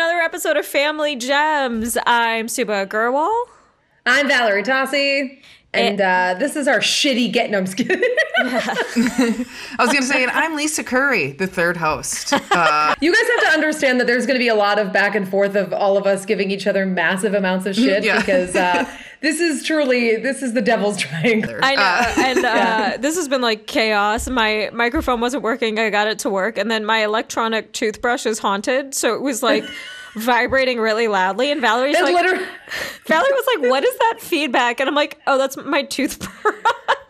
another episode of Family Gems. I'm Subhah Agarwal. I'm Valerie Tosi. And uh, this is our shitty get. No, I'm kidding. I was going to say, and I'm Lisa Curry, the third host. Uh, you guys have to understand that there's going to be a lot of back and forth of all of us giving each other massive amounts of shit Yeah. because uh, this is truly this is the devil's triangle. I know, Uh, and uh, this has been like chaos. My microphone wasn't working. I got it to work, and then my electronic toothbrush is haunted, so it was like vibrating really loudly. And Valerie's It like, literally, Valerie was like, "What is that feedback?" And I'm like, "Oh, that's my toothbrush."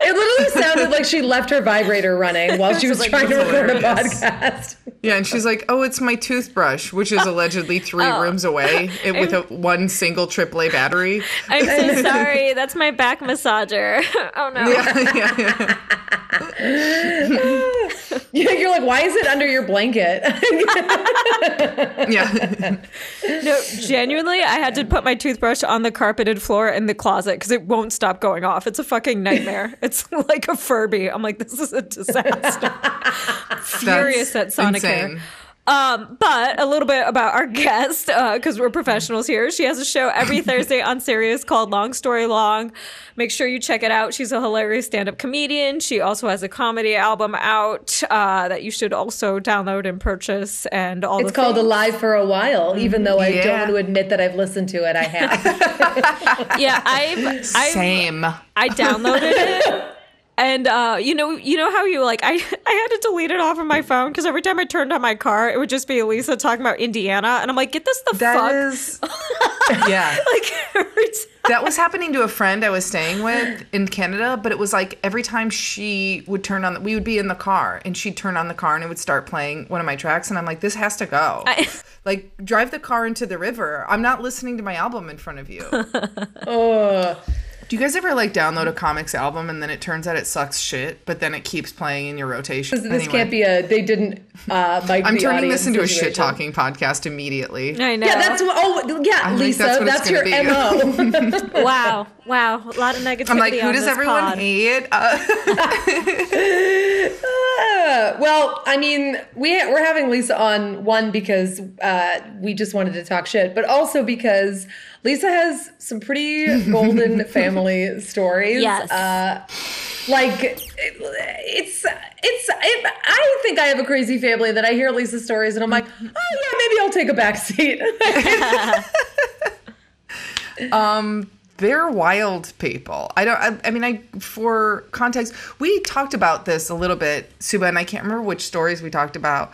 It literally sounded like she left her vibrator running while she was like, trying to record a podcast. yeah, and she's like, "Oh, it's my toothbrush, which is allegedly three Oh. rooms away, it, with a one single AAA battery." I'm so sorry. That's my back massager. oh no. Yeah, yeah, yeah. You're like, why is it under your blanket? yeah. No, genuinely, I had to put my toothbrush on the carpeted floor in the closet because it won't stop going off. It's a fucking nightmare. It's like a Furby. I'm like, this is a disaster. Furious at Sonicare. insane. Um, but a little bit about our guest, because we're professionals here. She has a show every Thursday on Sirius called Long Story Long. Make sure you check it out. She's a hilarious stand-up comedian. She also has a comedy album out uh, that you should also download and purchase. And all It's the called things. Alive for a While, even though I don't want to admit that I've listened to it. I have. yeah, I've, I've Same. I downloaded it. And uh, you know, you know how you like I I had to delete it off of my phone because every time I turned on my car, it would just be Elisa talking about Indiana, and I'm like, get this the That fuck. is. Yeah. like every time. That was happening to a friend I was staying with in Canada, but it was like every time she would turn on, we would be in the car and she'd turn on the car and it would start playing one of my tracks. And I'm like, this has to go. I- like, drive the car into the river. I'm not listening to my album in front of you. oh, Do you guys ever like download a comics album and then it turns out it sucks shit, but then it keeps playing in your rotation? Because this can't be a. They didn't. Uh, mic I'm the turning audience this into a shit talking podcast immediately. I know. Yeah, that's what. Oh, yeah, think Lisa, that's what it's that's, your gonna be. mo. wow, wow, a lot of negativity. I'm like, who on does everyone pod. hate? Uh, Uh, well, I mean, we we're having Lisa on one because uh, we just wanted to talk shit, but also because Lisa has some pretty golden family stories. Yes. Uh, like it, it's it's it, I think I have a crazy family that I hear Lisa's stories and I'm like, oh yeah, maybe I'll take a back seat. they're wild people. I don't. I, I mean, I for context, we talked about this a little bit, Subhah, and I can't remember which stories we talked about.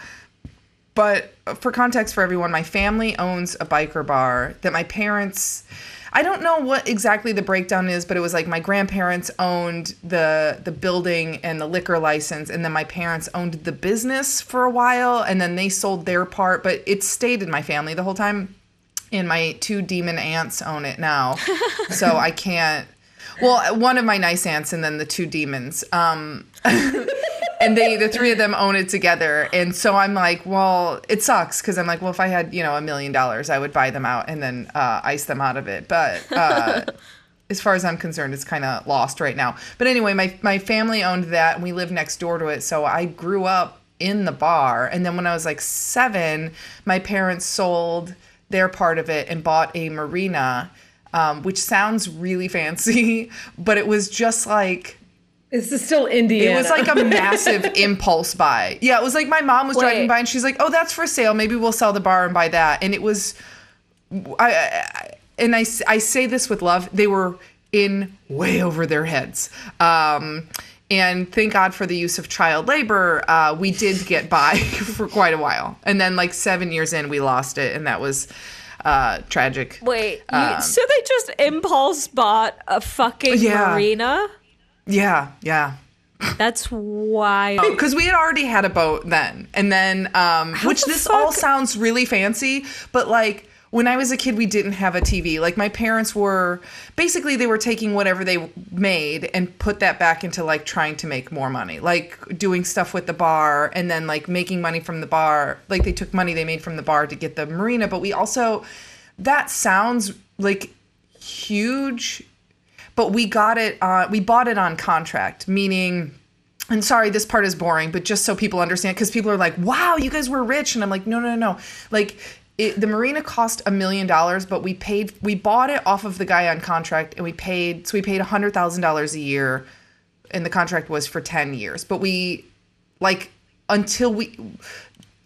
But for context for everyone, my family owns a biker bar that my parents. I don't know what exactly the breakdown is, but it was like my grandparents owned the the building and the liquor license, and then my parents owned the business for a while, and then they sold their part, but it stayed in my family the whole time and my two demon aunts own it now. so I can't. Well, one of my nice aunts and then the two demons. Um, and they, the three of them own it together. And so I'm like, well, it sucks because I'm like, well, if I had, you know, a million dollars, I would buy them out and then uh, ice them out of it. But uh, as far as I'm concerned, it's kind of lost right now. But anyway, my, my family owned that and we live next door to it. So I grew up in the bar. And then when I was like seven, my parents sold their part of it and bought a marina, um, which sounds really fancy, but it was just like this is still Indiana. it was like a massive impulse buy. Yeah, it was like my mom was Wait. driving by and she's like, "Oh, that's for sale. Maybe we'll sell the bar and buy that." And it was, I, I and I, s- I say this with love. They were in way over their heads. Um, and thank God for the use of child labor. Uh, we did get by for quite a while, and then like seven years in, we lost it, and that was uh, tragic. Wait, you, Um, so they just impulse bought a fucking Yeah. marina? Yeah, yeah. That's wild. because we had already had a boat then and then um which the this all sounds really fancy but like when i was a kid we didn't have a tv like my parents were basically they were taking whatever they made and put that back into like trying to make more money like doing stuff with the bar and then like making money from the bar like they took money they made from the bar to get the marina but we also that sounds like huge but we got it we bought it on contract meaning and sorry this part is boring but just so people understand because people are like wow you guys were rich and i'm like no no no no like it, the marina cost a million dollars, but we paid we bought it off of the guy on contract, and we paid so we paid a hundred thousand dollars a year, and the contract was for ten years. But we like until we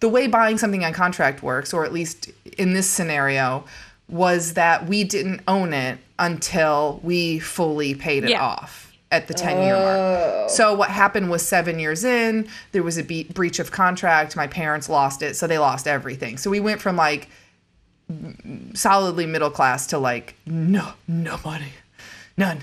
the way buying something on contract works, or at least in this scenario, was that we didn't own it until we fully paid it Yeah. off at the 10 year mark. So what happened was 7 years in, there was a be- breach of contract, my parents lost it, so they lost everything. So we went from like solidly middle class to like no no money. None.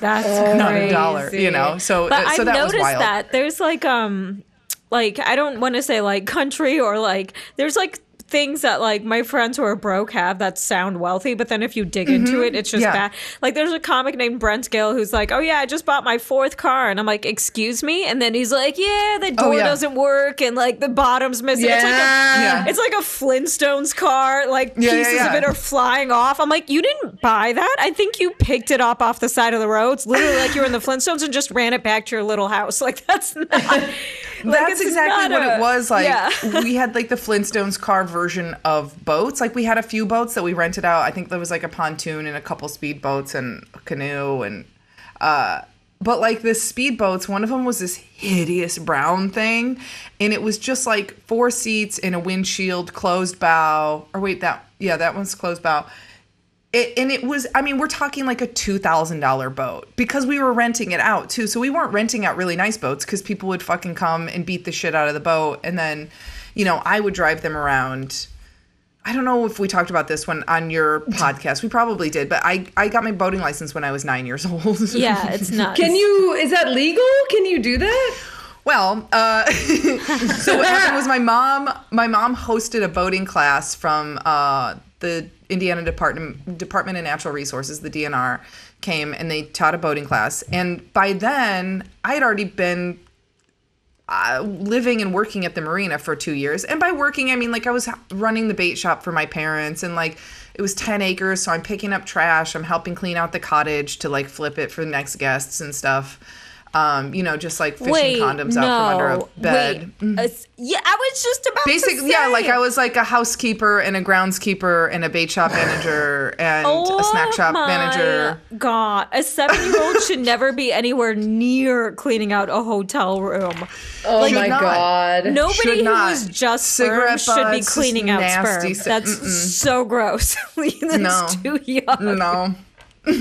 That's Not a dollar, you know? So- but uh, so I've that was noticed wild. that there's like um, like I don't want to say like country or like there's like things that like my friends who are broke have that sound wealthy, but then if you dig into it, it's just Mm-hmm. Yeah. bad. Like there's a comic named Brent Gill who's like, "Oh yeah, I just bought my fourth car," and I'm like, "Excuse me," and then he's like, "Yeah, the door Oh, yeah. doesn't work and like the bottom's missing." It's like a, Yeah. Yeah. it's like a Flintstones car, like Yeah, yeah, pieces of it are flying off. I'm like, you didn't buy that. I think you picked it up off the side of the road. It's literally like you're in the Flintstones and just ran it back to your little house. Like that's not. like, That's exactly what a- it was like. Yeah. we had like the Flintstones car version of boats. Like we had a few boats that we rented out. I think there was like a pontoon and a couple speedboats and a canoe and uh but like the speedboats, one of them was this hideous brown thing and it was just like four seats in a windshield, closed bow. Or wait, that yeah, that one's closed bow. It, and it was i mean we're talking like a $2000 boat because we were renting it out too so we weren't renting out really nice boats because people would fucking come and beat the shit out of the boat and then you know i would drive them around i don't know if we talked about this one on your podcast we probably did but i i got my boating license when i was nine years old Yeah, it's not. Can you? Is that legal? Can you do that? Well, uh, so what happened was my mom, my mom hosted a boating class from uh, the Indiana Department Department of Natural Resources, the DNR, came and they taught a boating class. And by then, I had already been uh, living and working at the marina for two years. And by working, I mean like I was running the bait shop for my parents, and like it was ten acres, so I'm picking up trash. I'm helping clean out the cottage to like flip it for the next guests and stuff. Um, you know, just like fishing Wait, condoms no. out from under a bed. Wait, uh, yeah, I was just about to Basically, yeah, like I was like a housekeeper and a groundskeeper and a bait shop manager and Oh a snack shop my manager. God, a seven-year-old should never be anywhere near cleaning out a hotel room. Oh Should my not. god. Nobody Should who not. was just Cigarette sperm should be cleaning out sperm. si- That's so gross. That's No. too young. No.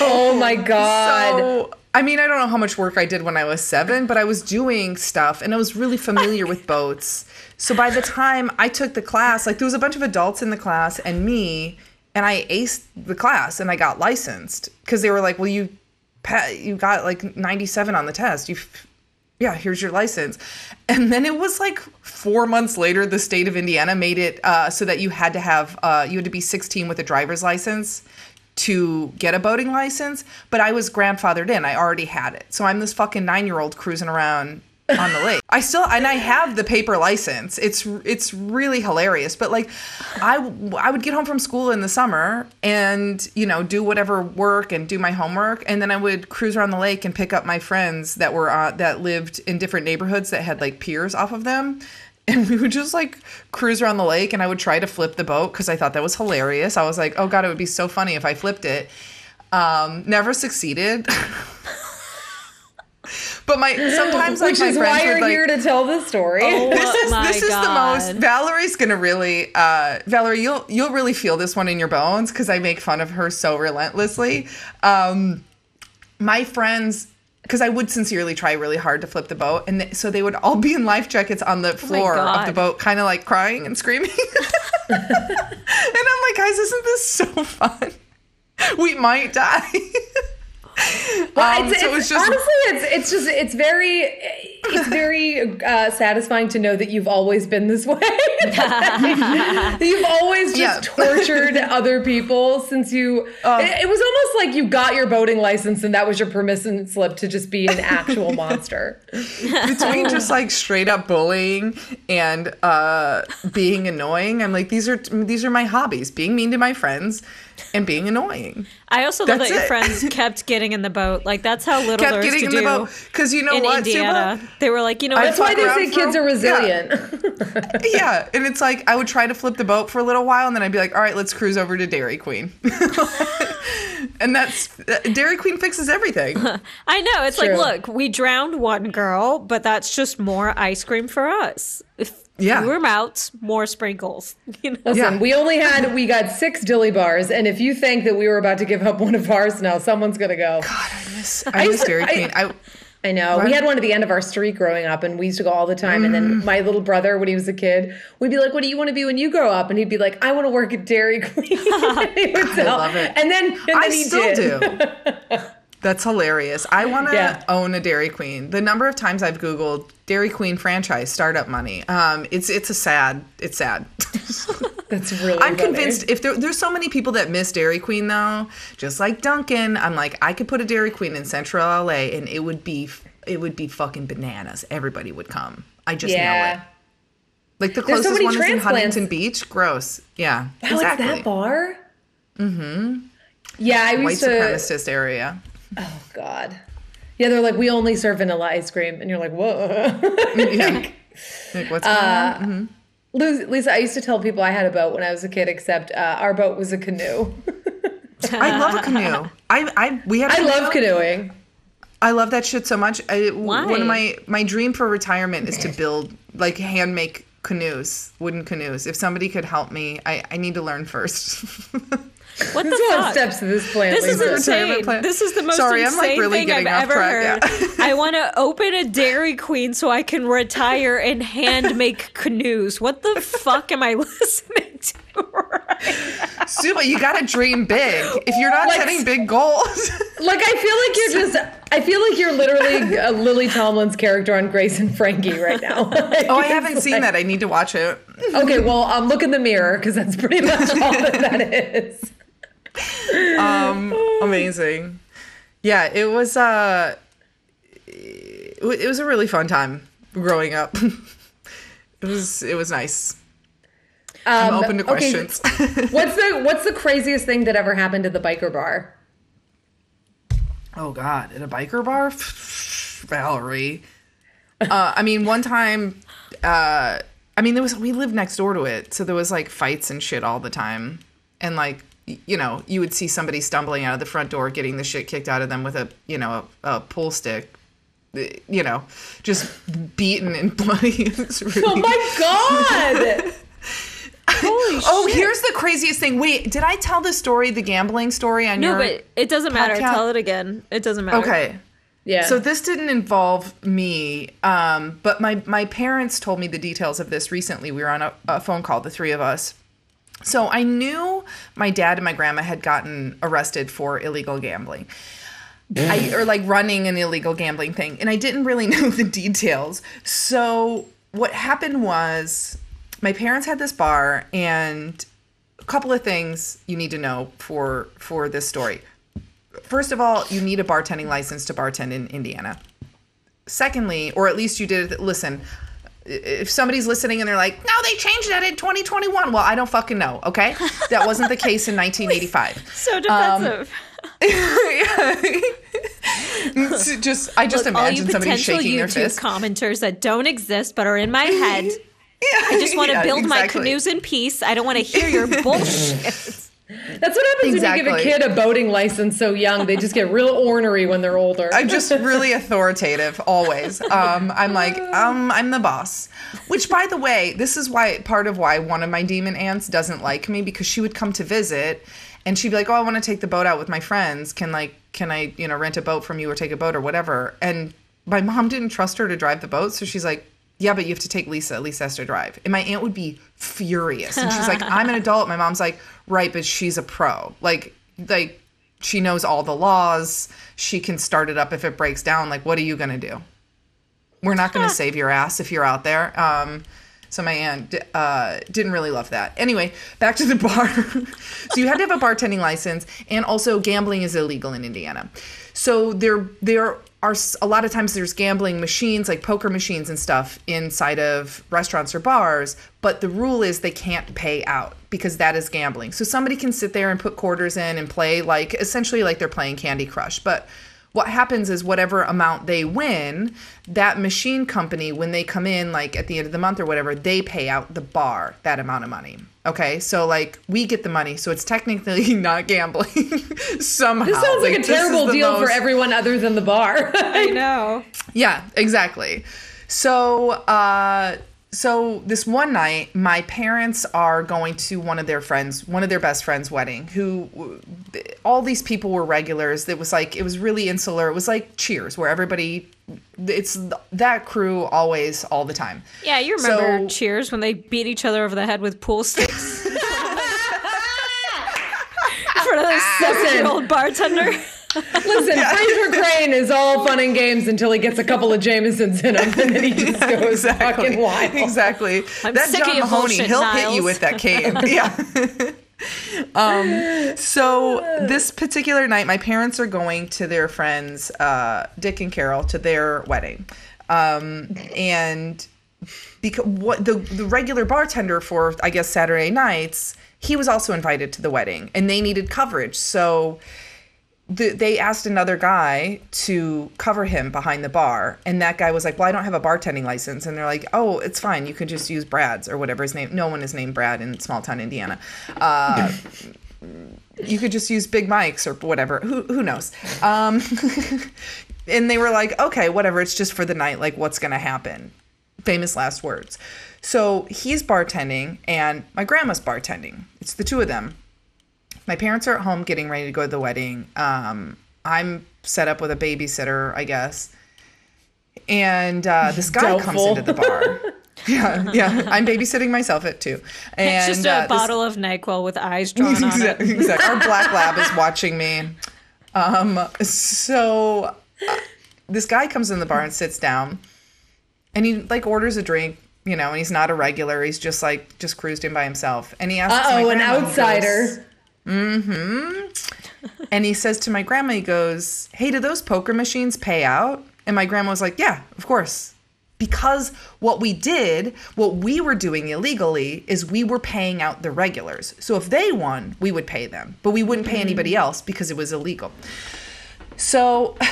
Oh my god. So, I mean, I don't know how much work I did when I was seven, but I was doing stuff and I was really familiar with boats. So by the time I took the class, like there was a bunch of adults in the class and me, and I aced the class and I got licensed because they were like, "Well, you, you got like ninety seven on the test. You, yeah, here's your license." And then it was like four months later, the state of Indiana made it uh, so that you had to have uh, you had to be sixteen with a driver's license to get a boating license, but I was grandfathered in. I already had it. So I'm this fucking 9-year-old cruising around on the lake. I still and I have the paper license. It's it's really hilarious, but like I I would get home from school in the summer and, you know, do whatever work and do my homework and then I would cruise around the lake and pick up my friends that were uh, that lived in different neighborhoods that had like piers off of them. And we would just like cruise around the lake, and I would try to flip the boat because I thought that was hilarious. I was like, oh God, it would be so funny if I flipped it. Um, never succeeded. but my sometimes like Which my is friends why would you're like here to tell this story. this is my this is the most Valerie's gonna really uh Valerie you'll you'll really feel this one in your bones because I make fun of her so relentlessly. Um my friends because I would sincerely try really hard to flip the boat and th- so they would all be in life jackets on the floor of the boat kind of like crying and screaming. and I'm like guys isn't this so fun? We might die. Well, Um, it's, so it's, it's just- honestly, it's it's just it's very it's very uh, satisfying to know that you've always been this way. you've always just Yeah. tortured other people since you. Oh. it, it was almost like you got your boating license and that was your permission slip to just be an actual monster. between just like straight up bullying and uh being annoying i'm like these are these are my hobbies being mean to my friends and being annoying. I also love That's that your it. friends kept getting in the boat. Like that's how little Kept getting to in the do boat because you know in what, Indiana. Subhah? They were like, you know, I what? That's why they say for- kids are yeah. resilient. yeah, and it's like I would try to flip the boat for a little while, and then I'd be like, "All right, let's cruise over to Dairy Queen," and that's Dairy Queen fixes everything. I know. It's True. like, look, we drowned one girl, but that's just more ice cream for us. If Yeah. fewer mouths, more sprinkles. You know? Listen, Yeah. we only had we got six dilly bars, and if you think that we were about to give up one of ours now, someone's gonna go. God, I miss I miss Dairy Queen. I, I know. What? We had one at the end of our street growing up, and we used to go all the time. And Mm. then my little brother, when he was a kid, we'd be like, "What do you want to be when you grow up?" And he'd be like, "I want to work at Dairy Queen." he would tell. love it. And then, and then I he still did. do. That's hilarious. I want to Yeah. own a Dairy Queen. The number of times I've Googled Dairy Queen franchise startup money, um, it's it's a sad. It's sad. That's really. I'm funny. convinced if there, there's so many people that miss Dairy Queen though, just like Dunkin', I'm like I could put a Dairy Queen in Central LA and it would be it would be fucking bananas. Everybody would come. I just know it. Like the so closest many one is in. Huntington Beach. Gross. Yeah. Wow, exactly. it's that far. Mm-hmm. Yeah, I White used to. supremacist area. Oh God. Yeah, they're like, we only serve vanilla ice cream, and you're like, whoa. Yeah. Like what's going Uh, on? Lu- Lisa, I used to tell people I had a boat when I was a kid, except uh, our boat was a canoe. I love a canoe. I, I we had. a I canoe. love canoeing. I love that shit so much. I, Why? One of my my dream for retirement is to build like hand make canoes, wooden canoes. If somebody could help me, I, I need to learn first. What the There's a lot of fuck? steps to this plan, This is Lisa. Retirement insane. plan. This is the most Sorry, I'm, insane like, really thing I've ever track, heard. yeah. I want to open a Dairy Queen so I can retire and hand make canoes. What the fuck am I listening to? Right? Subhah, you gotta dream big. If you're not Like- setting big goals, Like I feel like you're just. I feel like you're literally uh, Lily Tomlin's character on Grace and Frankie right now. oh, I haven't seen that. I need to watch it. Okay, well, um, look in the mirror because that's pretty much all that that is. Um, amazing. Yeah, it was. Uh, it wa- it was a really fun time growing up. it was. It was nice. I'm open to Um, okay, questions. What's the What's the craziest thing that ever happened at the biker bar? Oh God, at a biker bar, Valerie. Uh, I mean, one time, uh, I mean, there was we lived next door to it, so there was like fights and shit all the time, and like you know, you would see somebody stumbling out of the front door, getting the shit kicked out of them with a you know a, a pool stick, uh, you know, just beaten and bloody. Really- Oh my god! Holy Oh, shit. here's the craziest thing. Wait, did I tell the story, the gambling story on No, your? but it doesn't matter. podcast? Tell it again. It doesn't matter. okay. Yeah. So this didn't involve me, um, but my my parents told me the details of this recently. We were on a, a phone call, the three of us. So I knew my dad and my grandma had gotten arrested for illegal gambling. I, or like running an illegal gambling thing, and I didn't really know the details. So what happened was my parents had this bar, and a couple of things you need to know for for this story. First of all, you need a bartending license to bartend in Indiana. Secondly, or at least you did listen, if somebody's listening and they're like, "No, they changed that in 2021." Well, I don't fucking know, okay? That wasn't the case in 1985. So Um, defensive. It's just I just Look, all you imagine somebody potential shaking their YouTube fist. commenters that don't exist but are in my head. Yeah, I just want to Yeah, build my canoes in peace. I don't want to hear your bullshit. That's what happens when you give a kid a boating license so young. They just get real ornery when they're older. I'm just really authoritative always. Um, I'm like, um, I'm the boss. Which, by the way, this is why part of why one of my demon aunts doesn't like me because she would come to visit, and she'd be like, "Oh, I want to take the boat out with my friends. Can like, can I, you know, rent a boat from you or take a boat or whatever?" And my mom didn't trust her to drive the boat, so she's like. Yeah, but you have to take Lisa. Lisa has to drive. And my aunt would be furious. And she's like, I'm an adult. My mom's like, right, but she's a pro. Like, like she knows all the laws. She can start it up if it breaks down. Like, what are you gonna do? We're not gonna save your ass if you're out there. Um, so my aunt uh, didn't really love that. Anyway, back to the bar. so you had to have a bartending license, and also gambling is illegal in Indiana. So there there are a lot of times there's gambling machines like poker machines and stuff inside of restaurants or bars, but the rule is they can't pay out because that is gambling. So somebody can sit there and put quarters in and play like essentially like they're playing Candy Crush. But what happens is whatever amount they win, that machine company, when they come in, like at the end of the month or whatever, they pay out the bar that amount of money. Okay, so like we get the money, so it's technically not gambling somehow. This sounds like, a terrible the deal for everyone other than the bar. I know. Yeah, exactly. So, uh, so this one night, my parents are going to one of their friends, one of their best friends' wedding. Who, uh, all these people were regulars. It was like it was really insular. It was like Cheers, where everybody, it's that crew always, all the time. Yeah, you remember So- Cheers when they beat each other over the head with pool sticks? In front of the seven-year-old bartender. Listen, Frasier Crane is all fun and games until he gets a couple of Jamesons in him, and then he just goes fucking wild. Exactly. I'm that sick John your Mahoney, he'll hit you with that cane. yeah. um, so this particular night, my parents are going to their friends, uh, Dick and Carol, to their wedding, um, and because what the the regular bartender for I guess Saturday nights, he was also invited to the wedding, and they needed coverage, so the, they asked another guy to cover him behind the bar and that guy was like well i don't have a bartending license. And they're like oh it's fine. You can just use brad's or whatever his name no one is named brad in small town indiana. Uh, you could just use big mics or whatever. Who, who knows? Um, and they were like okay whatever. It's just for the night. Like what's gonna happen? Famous last words. So he's bartending and my grandma's bartending. It's the two of them my parents are at home getting ready to go to the wedding. Um, I'm set up with a babysitter, I guess. And uh, this guy comes into the bar. yeah, yeah. I'm babysitting myself at two. And It's just a uh, this- bottle of NyQuil with eyes drawn on it. exactly, exactly. Our black lab is watching me. Um, so uh, this guy comes in the bar and sits down, and he like orders a drink. You know, and he's not a regular. He's just like just cruised in by himself. And he asks, Uh oh, an outsider. goes- outsider. and he says to my grandma, he goes, Hey, do those poker machines pay out? And my grandma was like, Yeah, of course. Because what we did, what we were doing illegally, is we were paying out the regulars. So if they won, we would pay them, but we wouldn't pay anybody mm-hmm. else because it was illegal. So.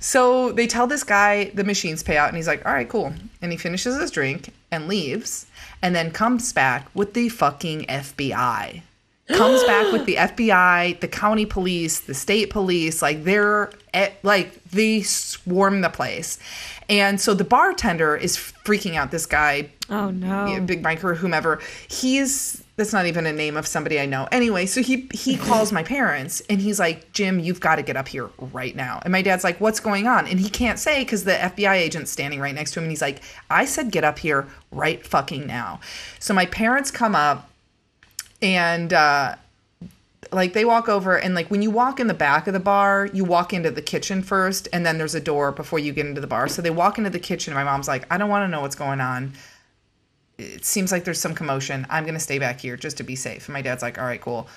So they tell this guy the machines pay out, and he's like, all right, cool. And he finishes his drink and leaves, and then comes back with the fucking FBI. Comes back with the FBI, the county police, the state police, like they're at, like they swarm the place. And so the bartender is freaking out this guy Oh no. Big Mike or whomever. He's that's not even a name of somebody I know. Anyway, so he he calls my parents and he's like, "Jim, you've got to get up here right now." And my dad's like, "What's going on?" And he can't say cuz the FBI agent's standing right next to him and he's like, "I said get up here right fucking now." So my parents come up and uh like they walk over and like when you walk in the back of the bar you walk into the kitchen first and then there's a door before you get into the bar so they walk into the kitchen and my mom's like i don't want to know what's going on it seems like there's some commotion i'm going to stay back here just to be safe and my dad's like all right cool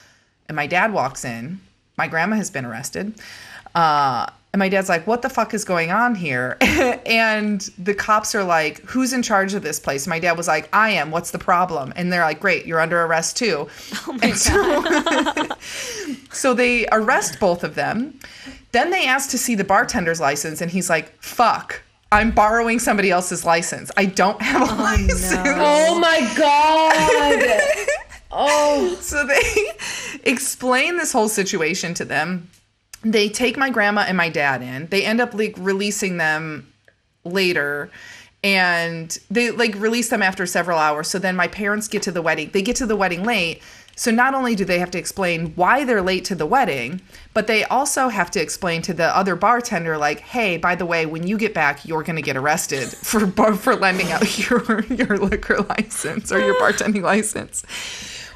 and my dad walks in my grandma has been arrested uh and my dad's like, what the fuck is going on here? and the cops are like, who's in charge of this place? My dad was like, I am. What's the problem? And they're like, great, you're under arrest too. Oh my god. So they arrest both of them. Then they ask to see the bartender's license, and he's like, fuck. I'm borrowing somebody else's license. I don't have a oh, license. Oh my god. oh. So they explain this whole situation to them. They take my grandma and my dad in. They end up like releasing them later and they like release them after several hours. So then my parents get to the wedding. They get to the wedding late. So not only do they have to explain why they're late to the wedding, but they also have to explain to the other bartender like, "Hey, by the way, when you get back, you're going to get arrested for for lending out your your liquor license or your bartending license."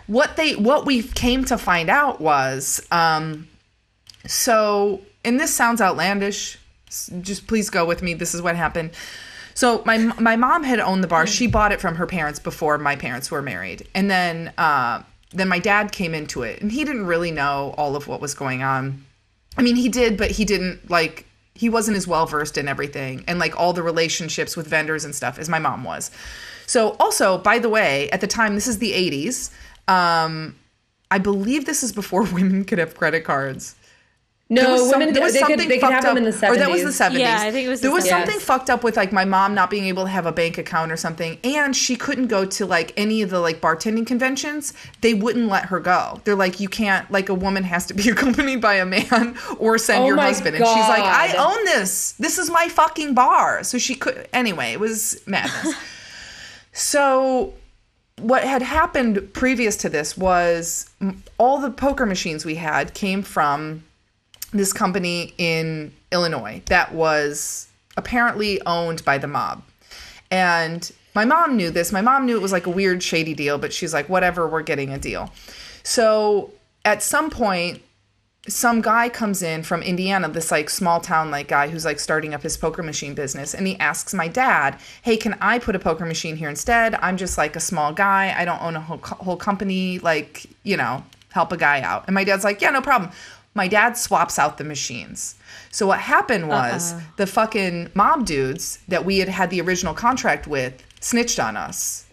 What they what we came to find out was um so, and this sounds outlandish. Just please go with me. This is what happened. So my my mom had owned the bar. She bought it from her parents before my parents were married, and then uh, then my dad came into it, and he didn't really know all of what was going on. I mean, he did, but he didn't like he wasn't as well versed in everything and like all the relationships with vendors and stuff as my mom was. So also, by the way, at the time this is the 80s. Um I believe this is before women could have credit cards. There No, some- women there was they could something they could fucked have them up- in the Or that was the 70s. Yeah, I think it was the There was 70s. something Yes. fucked up with like my mom not being able to have a bank account or something and she couldn't go to like any of the like bartending conventions. They wouldn't let her go. They're like you can't like a woman has to be accompanied by a man or send Oh your my husband. And she's like I own this. This is my fucking bar. So she could anyway, it was madness. so what had happened previous to this was all the poker machines we had came from this company in Illinois that was apparently owned by the mob. And my mom knew this. My mom knew it was like a weird, shady deal, but she's like, whatever, we're getting a deal. So at some point, some guy comes in from Indiana, this like small town like guy who's like starting up his poker machine business, and he asks my dad, "Hey, can I put a poker machine here instead? I'm just like a small guy. I don't own a whole, co- whole company. Like, you know, help a guy out." And my dad's like, "Yeah, no problem." My dad swaps out the machines. So what happened uh-uh. was the fucking mob dudes that we had had the original contract with snitched on us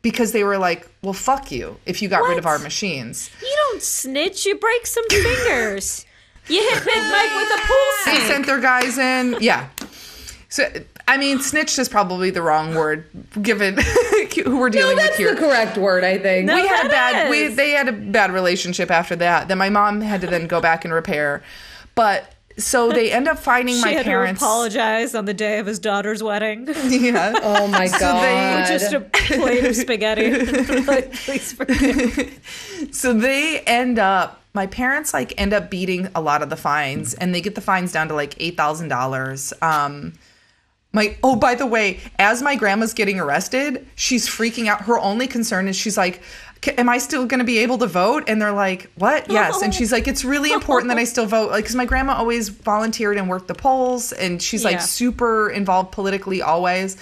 because they were like, "Well, fuck you if you got rid of our machines." You don't snitch. You break some fingers. you hit Big Mike with a pool they sent their guys in. Yeah. So I mean, snitched is probably the wrong word given who we're No, dealing with that's here. the correct word, I think. No. we had a that bad. We they had a bad relationship after that. That my mom had to then go back and repair. But so they end up finding She my had parents. to apologize on the day of his daughter's wedding. Yeah. Oh my god. Just a plate of spaghetti. like, please forgive. So they end up. My parents like end up beating a lot of the fines, and they get the fines down to like eight thousand dollars. Um, My oh, by the way, as my grandma's getting arrested, she's freaking out. Her only concern is she's like, "Am I still going to be able to vote?" And they're like, "What? Yes." And she's like, "It's really important that I still vote." Like, because my grandma always volunteered and worked the polls, and she's like Yeah. super involved politically always.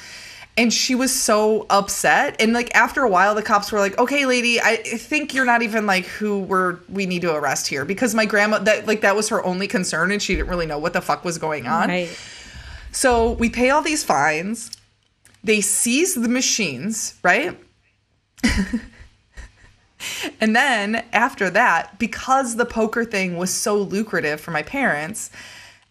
And she was so upset. And like after a while, the cops were like, "Okay, lady, I think you're not even like who we're we need to arrest here." Because my grandma that like that was her only concern, and she didn't really know what the fuck was going on. Right. So we pay all these fines. They seize the machines, right? and then after that, because the poker thing was so lucrative for my parents,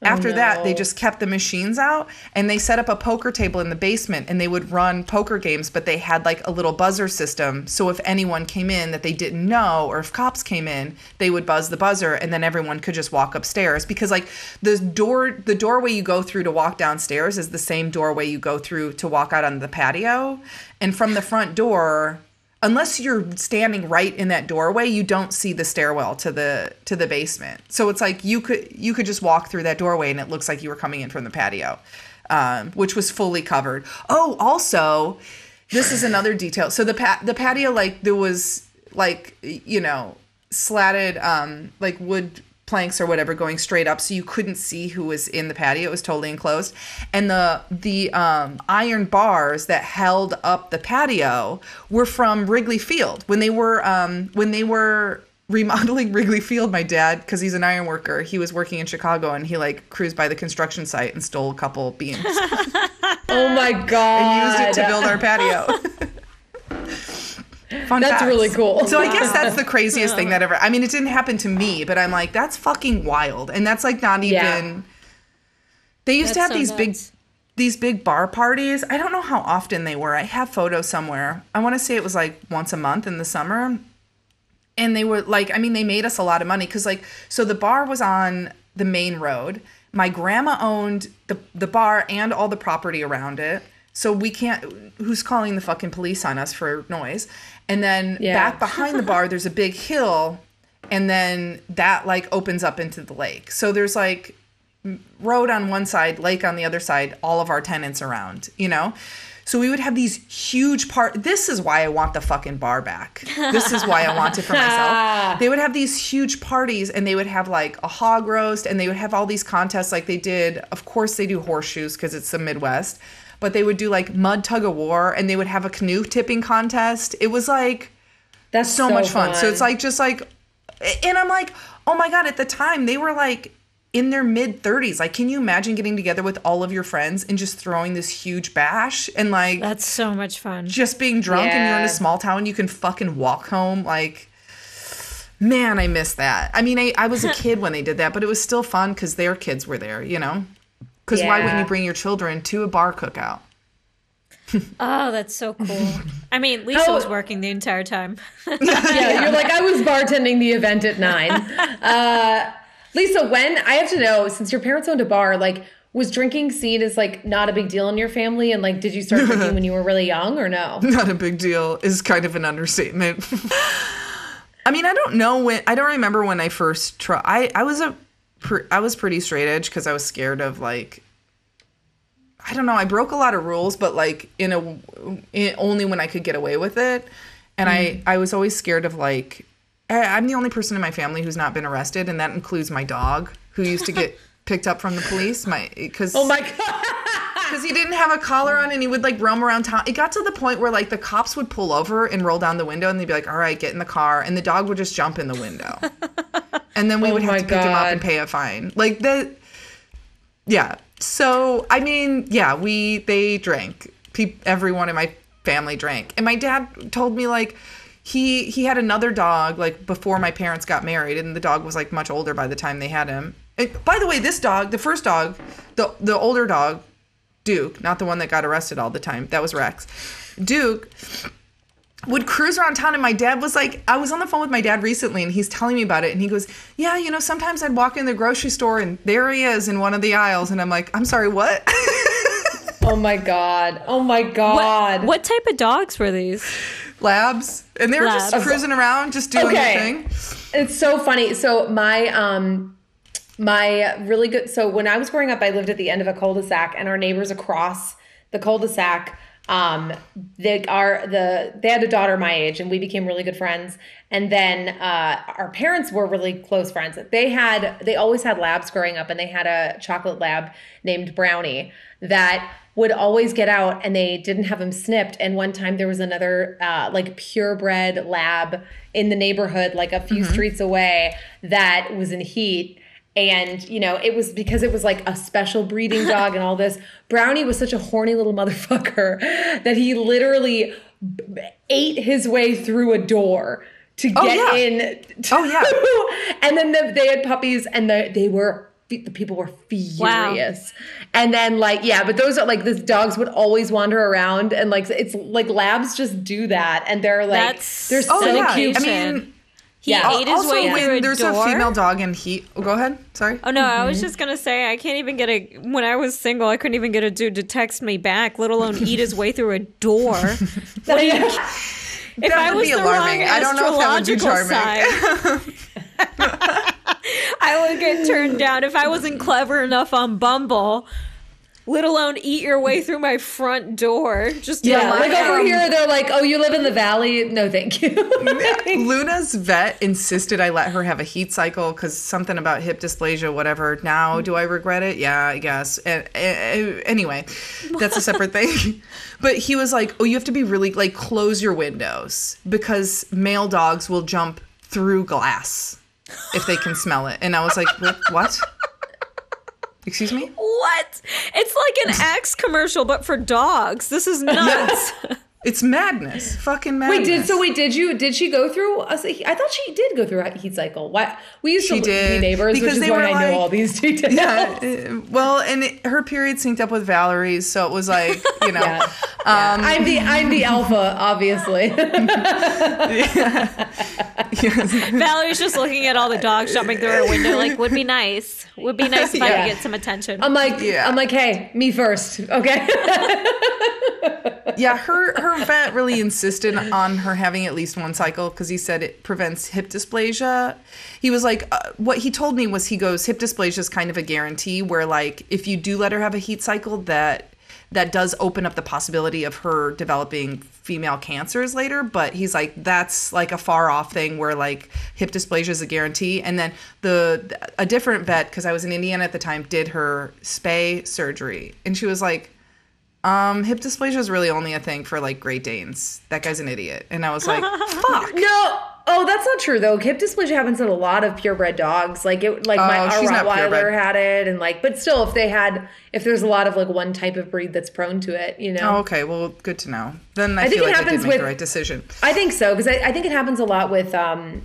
Oh, after that, they just kept the machines out and they set up a poker table in the basement and they would run poker games, but they had like a little buzzer system. So if anyone came in that they didn't know or if cops came in, they would buzz the buzzer and then everyone could just walk upstairs because like the door the doorway you go through to walk downstairs is the same doorway you go through to walk out on the patio. And from the front door, unless you're standing right in that doorway you don't see the stairwell to the to the basement. So it's like you could you could just walk through that doorway and it looks like you were coming in from the patio um, which was fully covered. Oh also this is another detail. So the pa- the patio like there was like you know slatted um like wood planks or whatever going straight up so you couldn't see who was in the patio. It was totally enclosed. And the the um, iron bars that held up the patio were from wrigley field. When they were um, when they were remodeling wrigley field my dad because he's an iron worker he was working in chicago and he like cruised by the construction site and stole a couple beams. Oh my god. and used it to build our patio Fun That's facts. really cool. So I guess that's the craziest thing that ever. I mean, it didn't happen to me, but I'm like, that's fucking wild, and that's like not even. Yeah. They used to have so these big, these big bar parties. I don't know how often they were. I have photos somewhere. I want to say it was like once a month in the summer, and they were like, I mean, they made us a lot of money because like, so the bar was on the main road. My grandma owned the the bar and all the property around it. So we can't. Who's calling the fucking police on us for noise? And then Yeah. back behind the bar, there's a big hill, and then that like opens up into the lake. So there's like road on one side, lake on the other side, all of our tenants around, you know? So we would have these huge part this is why I want the fucking bar back. This is why I want it for myself. They would have these huge parties and they would have like a hog roast and they would have all these contests like they did. Of course they do horseshoes because it's the Midwest, but they would do like mud tug of war and they would have a canoe tipping contest. It was like That's so, much fun. So it's like just like, and I'm like, oh my god! At the time, they were like in their mid 30s. Like, can you imagine getting together with all of your friends and just throwing this huge bash and like That's so much fun. just being drunk and you're in a small town, you can fucking walk home. Like, man, I miss that. I mean, I, I was a kid when they did that, but it was still fun because their kids were there, you know? Because why wouldn't you bring your children to a bar cookout? Oh, that's so cool. I mean, Lisa How- was working the entire time. yeah, you're like, I was bartending the event at nine. Uh, Lisa, when I have to know, since your parents owned a bar, like, was drinking seen as like not a big deal in your family? And like, did you start drinking when you were really young or no? Not a big deal is kind of an understatement. I mean, I don't know when. I don't remember when I first tried. I I was a, pre, I was pretty straight edge because I was scared of like. I don't know. I broke a lot of rules, but like in a in, only when I could get away with it, and I mm. I was always scared of like. I, I'm the only person in my family who's not been arrested, and that includes my dog, who used to get picked up from the police. My because Oh my god! Because he didn't have a collar on and he would like roam around town. It got to the point where like the cops would pull over and roll down the window and they'd be like, "All right, get in the car," and the dog would just jump in the window, and then we Oh would have to pick him up and pay a fine. Like the, yeah. So I mean, yeah, we they drank. Pe- everyone in my family drank, and my dad told me like. He, he had another dog like before my parents got married and the dog was like much older by the time they had him. And, by the way, this dog, the first dog, the the older dog, Duke, not the one that got arrested all the time. That was Rex. Duke would cruise around town and my dad was like I was on the phone with my dad recently and he's telling me about it and he goes, "Yeah, you know, sometimes I'd walk in the grocery store and there he is in one of the aisles." And I'm like, "I'm sorry, what?" Oh my god! Oh my god! What, what type of dogs were these? Labs. And they were just cruising around just doing Okay. their thing. It's so funny. So my um my really good so when I was growing up I lived at the end of a cul-de-sac and our neighbors across the cul-de-sac um they are the they had a daughter my age and we became really good friends. And then uh our parents were really close friends. They had they always had labs growing up and they had a chocolate lab named brownie that would always get out and they didn't have him snipped. And one time there was another uh, like purebred lab in the neighborhood like a few streets away that was in heat and you know it was because it was like a special breeding dog and all this brownie was such a horny little motherfucker that he literally ate his way through a door to oh, get yeah. in to- Oh, yeah. and then the, they had puppies and the, they were the people were furious Wow. and then like yeah but those are like these dogs would always wander around and like it's like labs just do that and they're like That's- they're Oh, so yeah. cute I mean, He Yeah. ate his also way when through a there's door. a female dog in heat. Oh, go ahead. Sorry. Oh no, I Mm-hmm. was just gonna say I can't even get a. When I was single, I couldn't even get a dude to text me back, let alone eat his way through a door. if yeah. I would was be the alarming. wrong I don't know if that would be astrological sign, I would get turned down if I wasn't clever enough on Bumble. Let alone eat your way through my front door. Just yeah let like over here they're like oh you live in the valley no thank you Luna's vet insisted I let her have a heat cycle because something about hip dysplasia, whatever. Now, do I regret it? Yeah, I guess. And, uh, anyway, that's a separate thing. But he was like, "Oh, you have to be really like close your windows because male dogs will jump through glass if they can smell it." And I was like, "What? Excuse me?" What? It's like an Axe commercial, but for dogs. This is nuts. It's madness. Fucking madness. wait did so wait did you did she go through a, I thought she did go through a heat cycle what we used She to did, be neighbors because which is they why were I like- know all these details Yeah, uh, well, and it, her period synced up with Valerie's, so it was like, you know, Yeah. Yeah. Um, I'm the I'm the alpha, obviously. Valerie's just looking at all the dogs jumping through her window, like, would be nice. Would be nice if I could get some attention. I'm like, Yeah. I'm like, hey, me first, okay? yeah, her her her vet really insisted on her having at least one cycle because he said it prevents hip dysplasia. He was like, uh, what he told me was he goes, hip dysplasia is kind of a guarantee where like if you do let her have a heat cycle, that that does open up the possibility of her developing female cancers later. But he's like, that's like a far off thing where like hip dysplasia is a guarantee. And then the a different vet because I was in Indiana at the time did her spay surgery, and she was like. Um, hip dysplasia is really only a thing for like Great Danes. That guy's an idiot. And I was like, fuck. no, oh, that's not true though. Hip dysplasia happens in a lot of purebred dogs. Like it, like my Oh, our Rottweiler had it, and like, but still, if they had, if there's a lot of like one type of breed that's prone to it, you know. Oh, okay. Well, good to know. Then I, I think feel it like I did happens make the with- right decision. I think so because I, I think it happens a lot with um,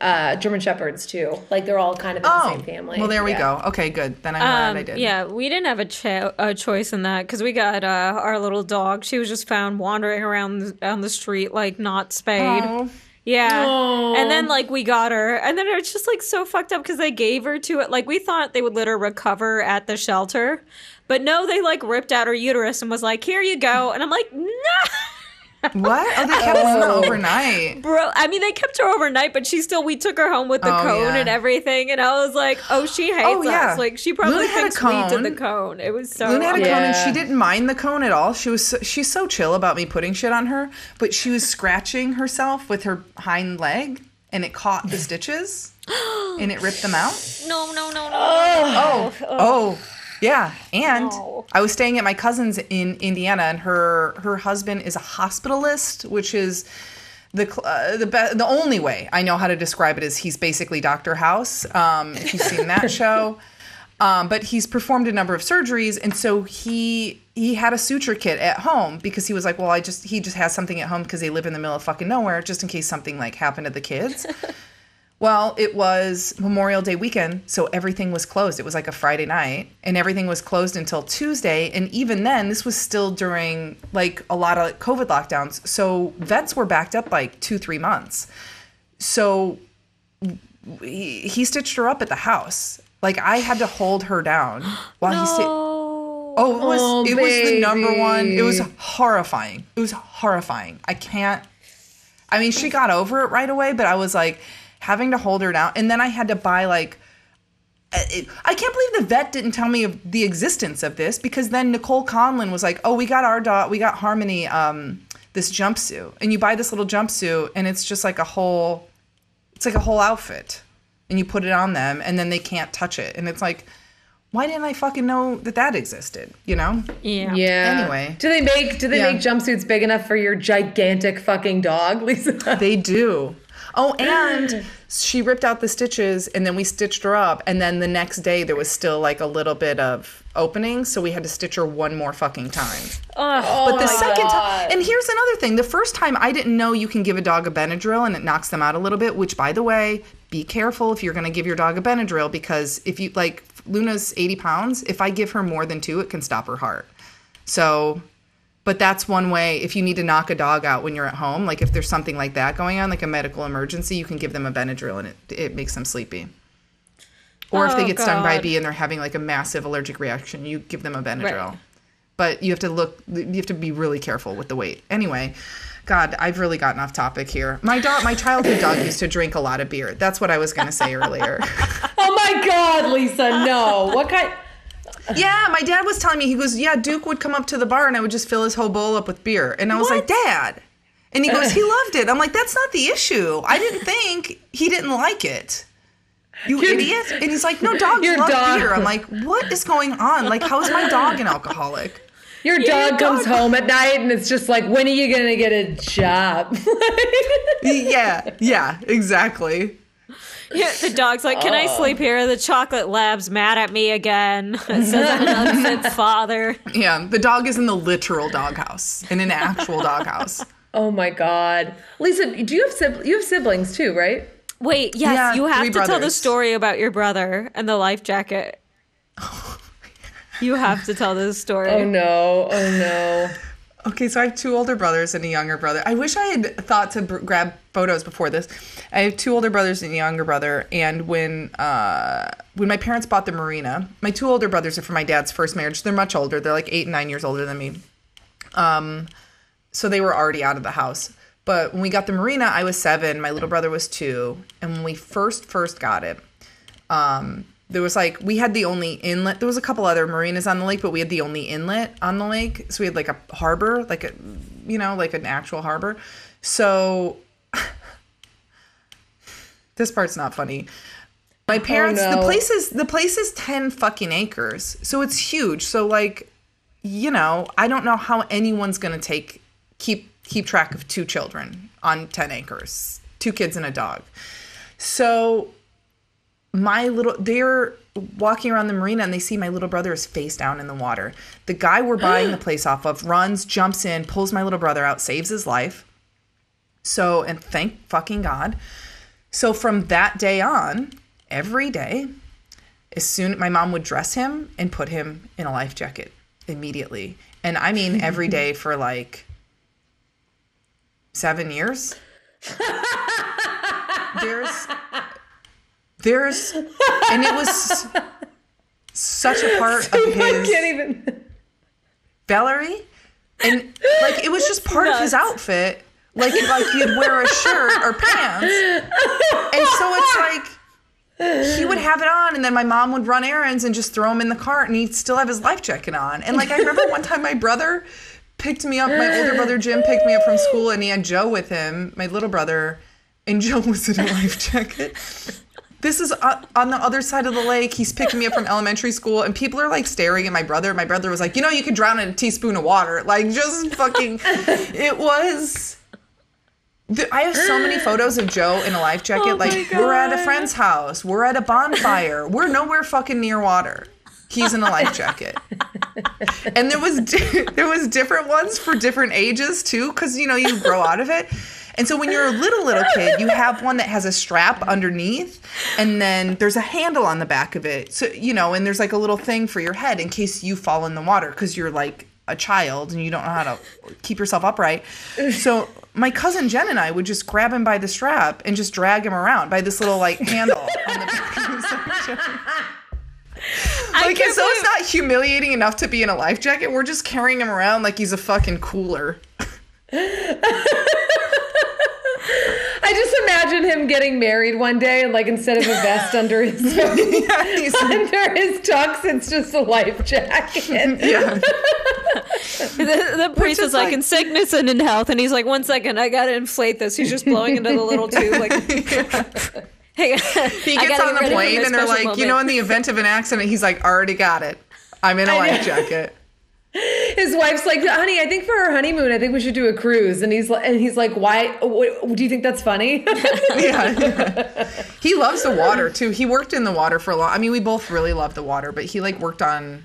uh, German shepherds too. Like they're all kind of in the Oh, same family. well, there we Yeah. go. Okay, good. Then I'm glad Um, I did. yeah, we didn't have a, cho- a choice in that because we got uh, our little dog. She was just found wandering around the, on the street, like not spayed. Oh. Yeah. Aw. And then like we got her and then it's just like so fucked up because they gave her to it. Like we thought they would let her recover at the shelter. But no, they like ripped out her uterus and was like, here you go. And I'm like, no. What? Oh, they kept Luna Oh. overnight. Bro, I mean, they kept her overnight, but she still, we took her home with the Oh, cone yeah. and everything. And I was like, oh, she oh, hates Oh, yeah. us. Like, she probably Luna thinks we did cone. the cone. It was so. Luna had a awkward. cone and she didn't mind the cone at all. She was so, she's so chill about me putting shit on her, but she was scratching herself with her hind leg and it caught the stitches and it ripped them out. No, no, no, no. Oh, Oh, oh, yeah. And Oh. I was staying at my cousin's in Indiana, and her her husband is a hospitalist, which is the uh, the be- the only way I know how to describe it is he's basically Doctor House. Um, if you've seen that show. Um, but he's performed a number of surgeries, and so he he had a suture kit at home because he was like, well, I just he just has something at home because they live in the middle of fucking nowhere, just in case something like happened to the kids. Well, it was Memorial Day weekend, so everything was closed. It was like a Friday night, and everything was closed until Tuesday. And even then, this was still during like a lot of COVID lockdowns. So vets were backed up like two, three months. So he, he stitched her up at the house. Like I had to hold her down while he stitched. Oh. Oh, it was Oh, it was the number one. It was horrifying. It was horrifying. I can't. I mean, she got over it right away, but I was like having to hold her down, and then I had to buy like. I can't believe the vet didn't tell me of the existence of this because then Nicole Conlon was like, "Oh, we got our dog, we got Harmony um, this jumpsuit, and you buy this little jumpsuit, and it's just like a whole, it's like a whole outfit, and you put it on them, and then they can't touch it, and it's like, why didn't I fucking know that that existed? You know? Yeah. Yeah. Anyway. do they make do they Yeah. make jumpsuits big enough for your gigantic fucking dog, Lisa? They do. Oh, and she ripped out the stitches and then we stitched her up. And then the next day there was still like a little bit of opening. So we had to stitch her one more fucking time. Ugh. Oh but the my second time, and here's another thing the first time I didn't know you can give a dog a Benadryl and it knocks them out a little bit, which by the way, be careful if you're going to give your dog a Benadryl because if you like Luna's 80 pounds, if I give her more than two, it can stop her heart. So, but that's one way if you need to knock a dog out when you're at home, like if there's something like that going on, like a medical emergency, you can give them a Benadryl and it, it makes them sleepy. Or if they Oh, get stung by a bee and they're having like a massive allergic reaction, you give them a Benadryl Right. but you have to look you have to be really careful with the weight anyway god i've really gotten off topic here my dog my childhood dog used to drink a lot of beer that's what i was going to say earlier oh my god, Lisa, no. What kind yeah my dad was telling me he goes yeah duke would come up to the bar and i would just fill his whole bowl up with beer. And i was like dad. And he goes he loved it. I'm like that's not the issue. I didn't think he didn't like it. You idiot. And he's like no dogs love dog- beer. I'm like what is going on? Like how is my dog an alcoholic? Your dog comes dog- home at night and it's just like, when are you gonna get a job? yeah yeah exactly. Yeah, the dog's like, "Can I Oh. sleep here?" The chocolate lab's mad at me again. It says I'm an unfit father. Yeah, the dog is in the literal doghouse, in an actual doghouse. oh my god, Lisa, do you have sib- you have siblings too, right? Wait, yes, Yeah, you have three to tell the story about your brother and the life jacket. you have to tell this story. Oh no, oh no. Okay, so I have two older brothers and a younger brother. I wish I had thought to br- grab photos before this. I have two older brothers and a younger brother, and when uh, when my parents bought the marina, my two older brothers are from my dad's first marriage. They're much older. They're like eight and nine years older than me. Um, so they were already out of the house. But when we got the marina, I was seven. My little brother was two, and when we first first got it, um, there was like we had the only inlet. There was a couple other marinas on the lake, but we had the only inlet on the lake. So we had like a harbor, like a you know, like an actual harbor. So this part's not funny. My parents, the no. place is the place is ten fucking acres, so it's huge. So like, you know, I don't know how anyone's gonna take keep keep track of two children on ten acres. two kids and a dog. So my little they're walking around the marina and they see my little brother is face down in the water. The guy we're buying the place off of runs, jumps in, pulls my little brother out, saves his life. So, and thank fucking God. So from that day on, every day, as soon my mom would dress him and put him in a life jacket immediately. And I mean every day for like 7 years. There's there's and it was such a part of his I can't even. Valerie, and like it was just part of his outfit. Like like he'd wear a shirt or pants, and so it's like he would have it on, and then my mom would run errands and just throw him in the cart, and he'd still have his life jacket on. And like I remember one time my brother picked me up, my older brother Jim picked me up from school, and he had Joe with him, my little brother, and Joe was in a life jacket. This is on on the other side of the lake. He's picking me up from elementary school, and people are like staring at my brother. My brother was like, "You know, you could drown in a teaspoon of water." Like, just fucking. it was. I have so many photos of Joe in a life jacket. Oh like, we're at a friend's house. We're at a bonfire. We're nowhere fucking near water. He's in a life jacket. and there was di- there was different ones for different ages too, because you know you grow out of it. And so when you're a little little kid, you have one that has a strap underneath, and then there's a handle on the back of it. So you know, and there's like a little thing for your head in case you fall in the water because you're like a child and you don't know how to keep yourself upright. So my cousin Jen and I would just grab him by the strap and just drag him around by this little like handle on the back of his jacket. I Like, so it's not humiliating enough to be in a life jacket. We're just carrying him around like he's a fucking cooler. I just imagine him getting married one day and like instead of a vest under his yeah, he's, under his tux, it's just a life jacket. yeah. The, the priest is is like, like- in sickness and in health, and he's like, one second, I gotta inflate this. He's just blowing into the little tube, like, hey, He gets on the plane and they're like, you know, in the event of an accident, he's like, already got it. I'm in a life jacket. His wife's like, honey, I think for our honeymoon, I think we should do a cruise. And he's like, and he's like, why? Do you think that's funny? Yeah, yeah. He loves the water too. He worked in the water for a long. I mean, we both really love the water, but he like worked on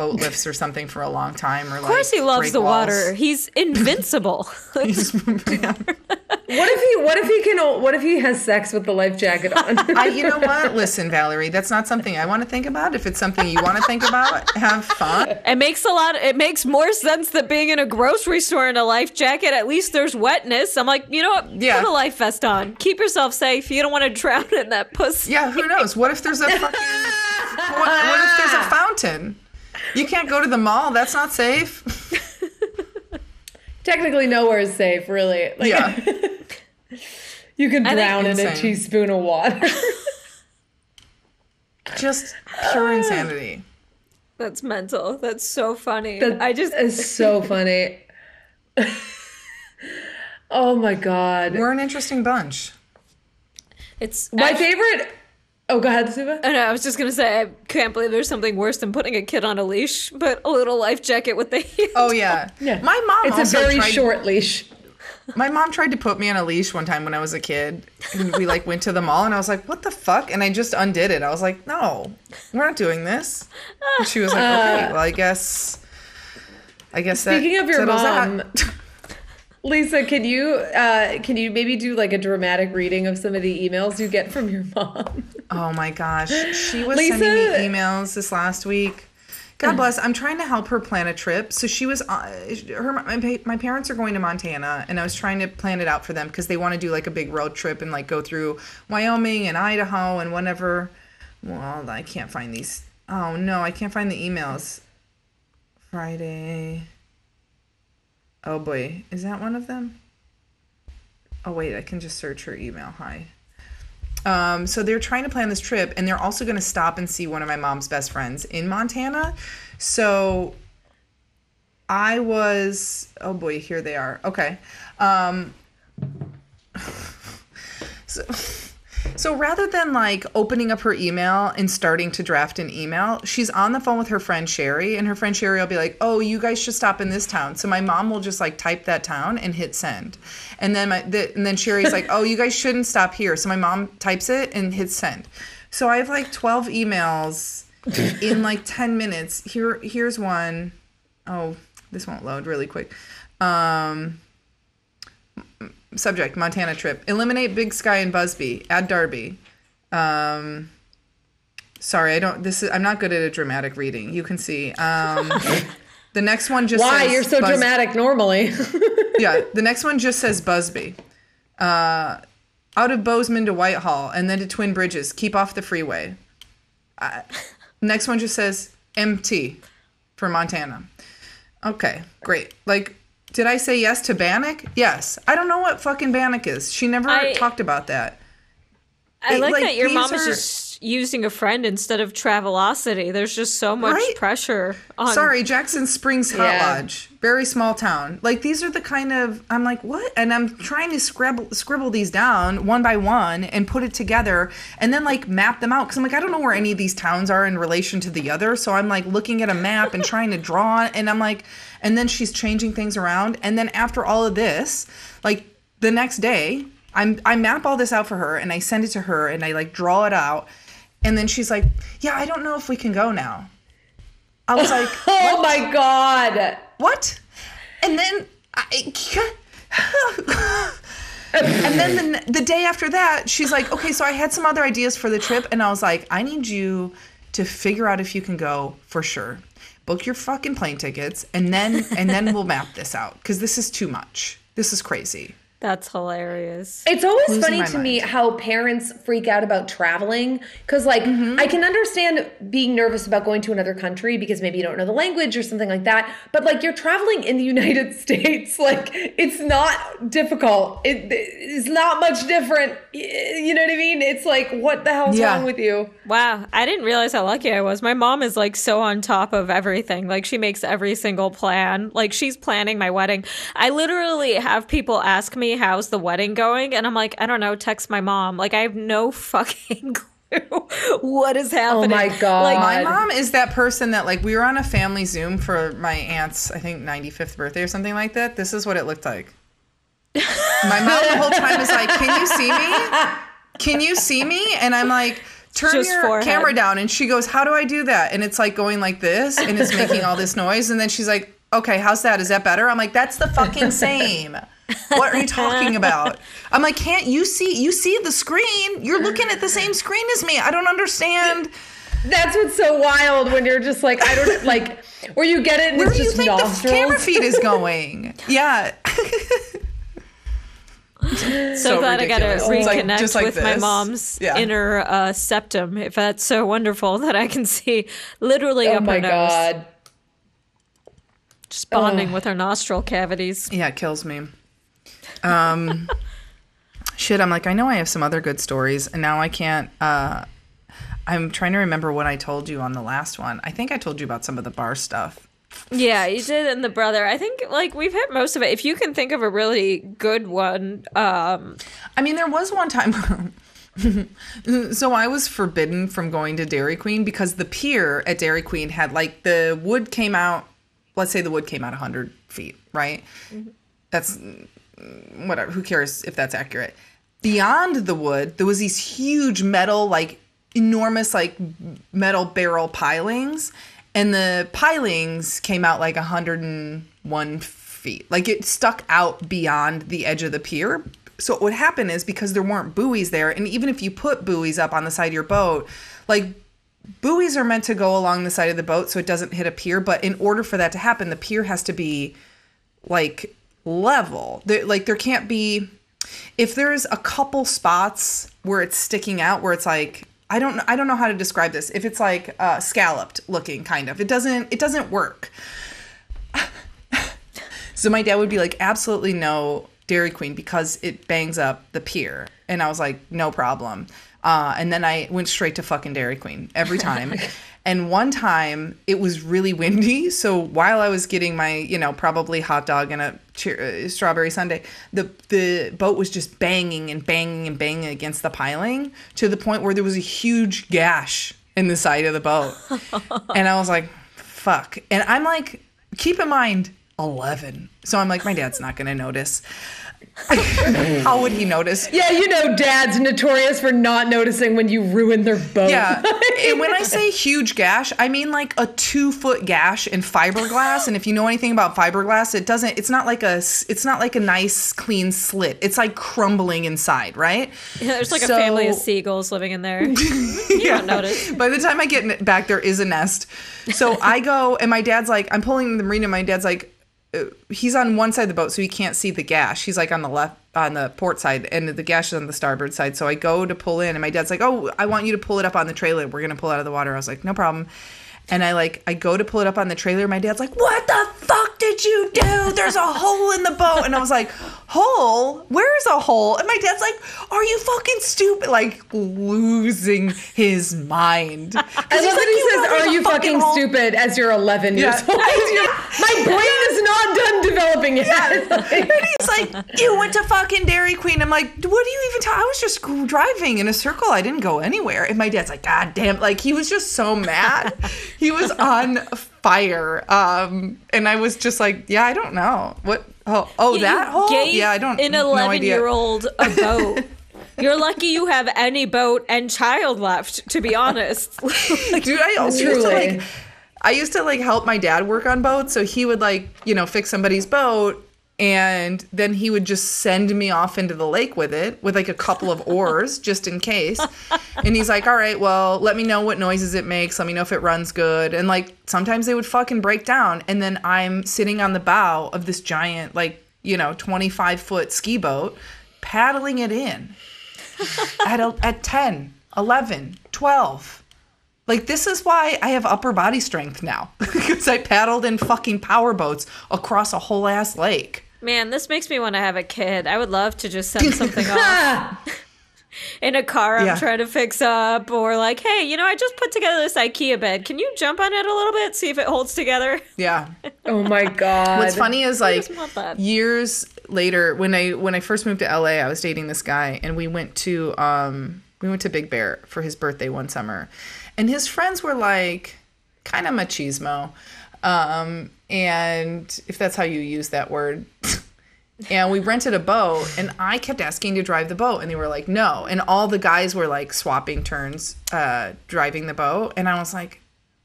boat lifts or something for a long time. Or of course, he loves the water. He's invincible. He's, what if he? What if he can? What if he has sex with the life jacket on? I, you know what? Listen, Valerie, that's not something I want to think about. If it's something you want to think about, have fun. It makes a lot. It makes more sense than being in a grocery store in a life jacket. At least there's wetness. I'm like, you know what? Yeah. Put a life vest on. Keep yourself safe. You don't want to drown in that pussy. Yeah, who knows? What if there's a fucking what, what if there's a fountain? You can't go to the mall. That's not safe. Technically, nowhere is safe, really. Like, Yeah. you can drown in a teaspoon of water. Just pure insanity. That's mental. That's so funny. That I just is so funny. oh my god. We're an interesting bunch. it's My I- favorite. Oh, go ahead, Subhah. I know. I was just gonna say, I can't believe there's something worse than putting a kid on a leash, but a little life jacket with the. Oh yeah. Yeah. My mom It's a very tried, short leash. My mom tried to put me on a leash one time when I was a kid, and we like went to the mall, and I was like, "What the fuck?" And I just undid it. I was like, "No, we're not doing this." And she was like, uh, "Okay, well, I guess." I guess that Speaking of your mom, that. Lisa, can you uh, can you maybe do like a dramatic reading of some of the emails you get from your mom? Oh my gosh. She was Lisa- sending me emails this last week. God bless. I'm trying to help her plan a trip. So she was, uh, her, my, my parents are going to Montana, and I was trying to plan it out for them because they want to do like a big road trip and like go through Wyoming and Idaho and whatever. Well, I can't find these. Oh no, I can't find the emails. Friday. Oh boy, is that one of them? Oh wait, I can just search her email. Hi. Um, so they're trying to plan this trip, and they're also going to stop and see one of my mom's best friends in Montana. So I was, oh boy, here they are. Okay. Um, so, So rather than like opening up her email and starting to draft an email, she's on the phone with her friend Sherry, and her friend Sherry will be like, "Oh, you guys should stop in this town." So my mom will just like type that town and hit send, and then my the, and then Sherry's like, "Oh, you guys shouldn't stop here." So my mom types it and hits send. So I have like twelve emails in like ten minutes. Here, here's one. Oh, this won't load really quick. Um, subject Montana trip. Eliminate Big Sky and Busby. Add Darby. Um, sorry, I don't. This is. I'm not good at a dramatic reading. You can see. Um, the next one just Why you're so Bus- dramatic normally? yeah, the next one just says Busby. Uh, out of Bozeman to Whitehall and then to Twin Bridges. Keep off the freeway. Uh, next one just says MT for Montana. Okay, great. Like, did I say yes to Bannack? Yes. I don't know what fucking Bannack is. She never I- talked about that. I like, like, that your these mom is just using a friend instead of Travelocity. There's just so much Right? pressure on. Sorry, Jackson Springs Hot Yeah. Lodge, very small town. Like these are the kind of I'm like what, and I'm trying to scribble scribble these down one by one and put it together, and then like map them out because I'm like I don't know where any of these towns are in relation to the other, so I'm like looking at a map and trying to draw, it, and I'm like, and then she's changing things around, and then after all of this, like the next day. I'm, I map all this out for her and I send it to her and I like draw it out. And then she's like, Yeah, I don't know if we can go now. I was like, oh my god. what? And then I. and then the, the day after that, she's like, okay, so I had some other ideas for the trip. And I was like, I need you to figure out if you can go for sure. Book your fucking plane tickets and then and then we'll map this out because this is too much. This is crazy. That's hilarious. It's always Losing funny my to me how parents freak out about traveling because, like, Mm-hmm. I can understand being nervous about going to another country because maybe you don't know the language or something like that. But like, you're traveling in the United States, like, it's not difficult. It, it's not much different. Y- You know what I mean? It's like, what the hell's Yeah. wrong with you? Wow, I didn't realize how lucky I was. My mom is like so on top of everything. Like she makes every single plan. Like she's planning my wedding. I literally have people ask me how's the wedding going and I'm like, I don't know, text my mom. Like I have no fucking clue what is oh happening. Oh my God. Like My mom is that person that like we were on a family Zoom for my aunt's I think 95th birthday or something like that. This is what it looked like. My mom the whole time is like, "Can you see me? Can you see me?" And I'm like, "Turn Just your forehead. camera down." And she goes, "How do I do that?" And it's like going like this and it's making all this noise and then she's like, "Okay, how's that? Is that better?" I'm like, "That's the fucking same." What are you talking about? I'm like, "Can't you see you see the screen? You're looking at the same screen as me. I don't understand." That's what's so wild when you're just like, I don't like, where you get it and Where it's do you just think nostrils. the camera feed is going? yeah. so, so glad I got to ridiculous. It's like- reconnect like with my mom's Yeah. inner uh, septum. If that's so wonderful that I can see literally Oh up my her nose, god. just bonding with her nostril cavities. Yeah, it kills me. Um, shit, I'm like, I know I have some other good stories, and now I can't. Uh, I'm trying to remember what I told you on the last one. I think I told you about some of the bar stuff. Yeah, you did, and the brother. I think like we've hit most of it. If you can think of a really good one, um, I mean, there was one time. so I was forbidden from going to Dairy Queen because the pier at Dairy Queen had like the wood came out. Let's say the wood came out 100 feet, right? That's mm, whatever. Who cares if that's accurate? Beyond the wood, there was these huge metal, like enormous, like metal barrel pilings, and the pilings came out like 101 feet. Like it stuck out beyond the edge of the pier. So what would happen is because there weren't buoys there, and even if you put buoys up on the side of your boat, like buoys are meant to go along the side of the boat so it doesn't hit a pier. But in order for that to happen, the pier has to be like level. There, like there can't be if there's a couple spots where it's sticking out where it's like I don't I don't know how to describe this. If it's like uh, scalloped looking kind of. It doesn't it doesn't work. so my dad would be like absolutely no Dairy Queen because it bangs up the pier. And I was like no problem. Uh, and then I went straight to fucking Dairy Queen every time. and one time it was really windy. So while I was getting my, you know, probably hot dog and a cheer, uh, strawberry sundae, the, the boat was just banging and banging and banging against the piling to the point where there was a huge gash in the side of the boat. and I was like, fuck. And I'm like, keep in mind, 11. So I'm like, my dad's not going to notice. How would he notice? Yeah, you know, dads notorious for not noticing when you ruin their boat. Yeah. and when I say huge gash, I mean like a two foot gash in fiberglass. And if you know anything about fiberglass, it doesn't. It's not like a. It's not like a nice clean slit. It's like crumbling inside, right? Yeah, there's like So- a family of seagulls living in there. You don't notice. By the time I get back, there is a nest. So I go, and my dad's like, I'm pulling the marina. My dad's like, he's on one side of the boat, so he can't see the gash. He's like on the left, on the port side, and the gash is on the starboard side. So I go to pull in, and my dad's like, "Oh, I want you to pull it up on the trailer. We're gonna pull out of the water." I was like, "No problem." And I like, I go to pull it up on the trailer. My dad's like, "What the fuck did you do? There's a hole in the boat." And I was like, "Hole? Where's a hole?" And my dad's like, "Are you fucking stupid?" Like losing his mind. I love that he says, "Are you fucking stupid?" As you're 11 years old. My brain is not done developing yet. Like- And he's like, "You went to fucking Dairy Queen." I'm like, "What do you even tell? I was just driving in a circle. I didn't go anywhere." And my dad's like, "God damn!" Like he was just so mad. he was on fire. Um, and I was just like, "Yeah, I don't know what. Oh, oh, You that hole. Yeah, I don't. An no 11 idea. year old a boat. You're lucky you have any boat and child left. To be honest, Dude, I also used to like I used to like help my dad work on boats, so he would like, you know, fix somebody's boat and then he would just send me off into the lake with it with like a couple of oars just in case. And he's like, "All right, well, let me know what noises it makes. Let me know if it runs good." And like sometimes they would fucking break down and then I'm sitting on the bow of this giant like, you know, 25 foot ski boat paddling it in at a, at 10, 11, 12. Like this is why I have upper body strength now because I paddled in fucking power boats across a whole ass lake. Man, this makes me want to have a kid. I would love to just send something off in a car I'm Yeah. trying to fix up, or like, hey, you know, I just put together this IKEA bed. Can you jump on it a little bit, see if it holds together? Yeah. oh my god. What's funny is like just want that. years later when I when I first moved to LA, I was dating this guy and we went to um we went to Big Bear for his birthday one summer. And his friends were like kind of machismo. Um and if that's how you use that word. and we rented a boat and I kept asking to drive the boat and they were like no. And all the guys were like swapping turns uh driving the boat and I was like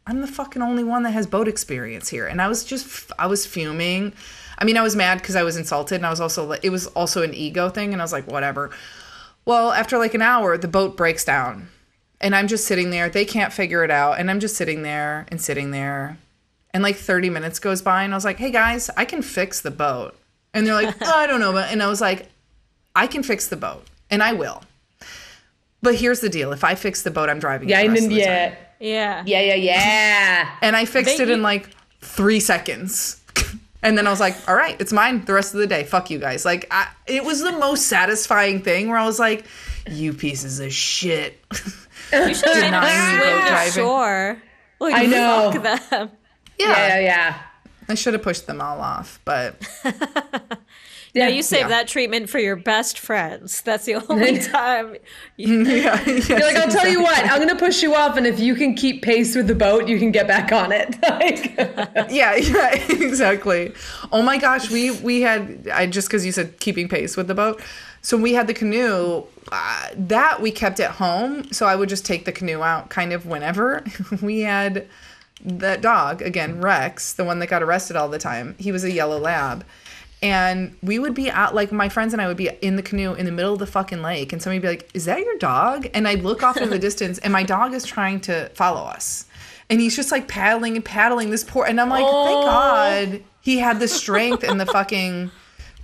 I'm the fucking only one that has boat experience here. And I was just, I was fuming. I mean, I was mad because I was insulted, and I was also, it was also an ego thing, and I was like, whatever. Well, after like an hour, the boat breaks down, and I'm just sitting there. They can't figure it out, and I'm just sitting there and sitting there. And like 30 minutes goes by, and I was like, hey guys, I can fix the boat. And they're like, oh, I don't know. But, and I was like, I can fix the boat, and I will. But here's the deal if I fix the boat, I'm driving. yeah, the rest and of the time. yeah, Yeah. yeah, yeah, yeah. And I fixed They- it in like three seconds. And then I was like, all right, it's mine the rest of the day. Fuck you guys. Like, I, it was the most satisfying thing where I was like, you pieces of shit. You should have made them swim to driving. shore. Like, I know. Fuck them. Yeah. Yeah, yeah, yeah. I should have pushed them all off, but Yeah, you save Yeah. that treatment for your best friends. That's the only time. You, yeah. yes, You're like, I'll tell you what, I'm gonna push you off, and if you can keep pace with the boat, you can get back on it. Like, yeah, yeah, exactly. Oh my gosh, we we had I just because you said keeping pace with the boat. So we had the canoe uh, that we kept at home. So I would just take the canoe out kind of whenever. we had that dog again, Rex, the one that got arrested all the time. He was a yellow lab. And we would be out, like my friends and I would be in the canoe in the middle of the fucking lake, and somebody would be like, "Is that your dog?" And I'd look off in the distance, and my dog is trying to follow us, and he's just like paddling and paddling this poor, and I'm like, "Thank oh. God he had the strength and the fucking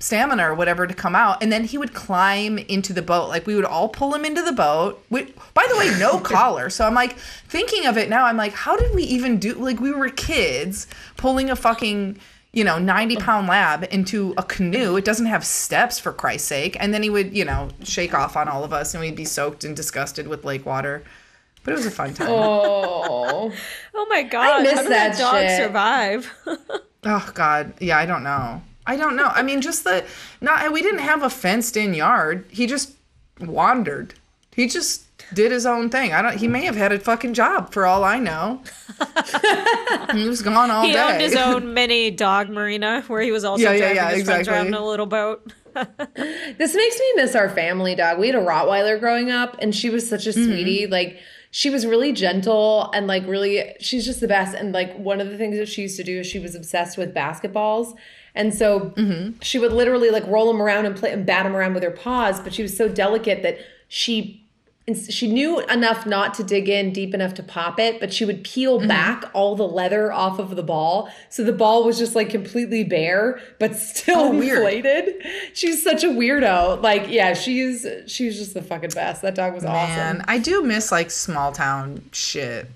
stamina or whatever to come out." And then he would climb into the boat, like we would all pull him into the boat. We, by the way, no collar, so I'm like thinking of it now. I'm like, how did we even do? Like we were kids pulling a fucking you know, 90 pound lab into a canoe. It doesn't have steps for Christ's sake. And then he would, you know, shake off on all of us and we'd be soaked and disgusted with lake water. But it was a fun time. Oh, Oh my god! miss How did that that dog shit. survive? Oh God, yeah, I don't know. I don't know. I mean, just the not. We didn't have a fenced-in yard. He just wandered. He just did his own thing. I don't. He may have had a fucking job for all I know. he was gone all he day. owned his own mini dog marina where he was also Yeah, yeah, driving yeah, his friends exactly. around in a little boat. this makes me miss our family dog. We had a Rottweiler growing up, and she was such a Mm-hmm. sweetie. Like she was really gentle and like really, she's just the best. And like one of the things that she used to do is she was obsessed with basketballs. And so Mm-hmm. she would literally like roll them around and play and bat them around with her paws. But she was so delicate that she she knew enough not to dig in deep enough to pop it, but she would peel Mm-hmm. back all the leather off of the ball. So the ball was just like completely bare, but still Oh, weird. inflated. She's such a weirdo. Like, yeah, she's she's just the fucking best. That dog was Man, awesome. I do miss like small town shit.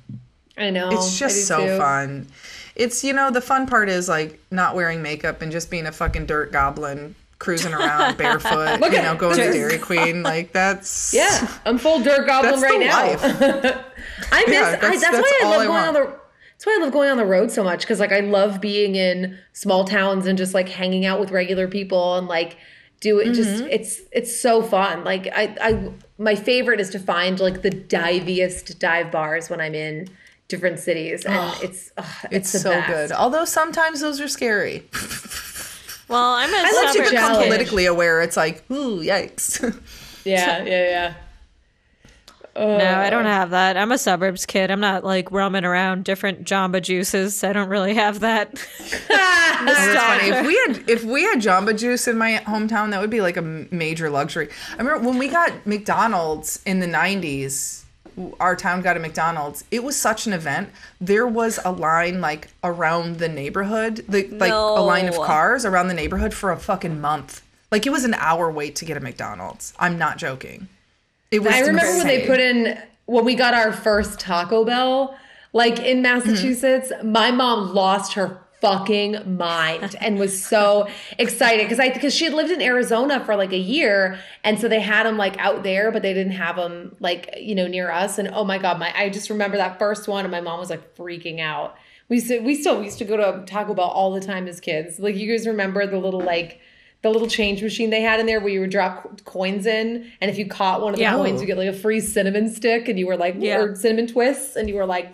I know. It's just so too. fun. It's you know the fun part is like not wearing makeup and just being a fucking dirt goblin cruising around barefoot. Look you know, going to Dirt- Dairy Queen. Like that's Yeah, I'm full dirt goblin That's right now. life. I miss. Yeah, I, that's- that's, that's why I love I going on the. That's why I love going on the road so much because like I love being in small towns and just like hanging out with regular people and like do it. Just Mm-hmm. it's it's so fun. Like I I my favorite is to find like the diviest dive bars when I'm in different cities and it's ugh, It's it's, so best. good. Although sometimes those are scary. Well, I'm a like to suburb challenge. kid. Politically aware, it's like, ooh, yikes. Yeah, yeah, yeah. No, I don't have that. I'm a suburbs kid. I'm not like roaming around different Jamba juices. I don't really have that. That's funny. If we had if we had Jamba Juice in my hometown, that would be like a major luxury. I remember when we got McDonald's in the '90s. Our town got a McDonald's. It was such an event. There was a line like around the neighborhood, the, like a line of cars around the neighborhood for a fucking month. Like it was an hour wait to get a McDonald's. I'm not joking. It was. I remember when they put in when we got our first Taco Bell, like in mm-hmm. Massachusetts, my mom lost her fucking mind and was so excited because I because she had lived in Arizona for like a year and so they had them like out there but they didn't have them like you know near us and oh my god my I just remember that first one and my mom was like freaking out. We used to, we still we used to go to Taco Bell all the time as kids. Like you guys remember the little like the little change machine they had in there where you would drop coins in, and if you caught one of the Yeah. coins, you get like a free cinnamon stick, and you were like, Yeah. or cinnamon twists, and you were like,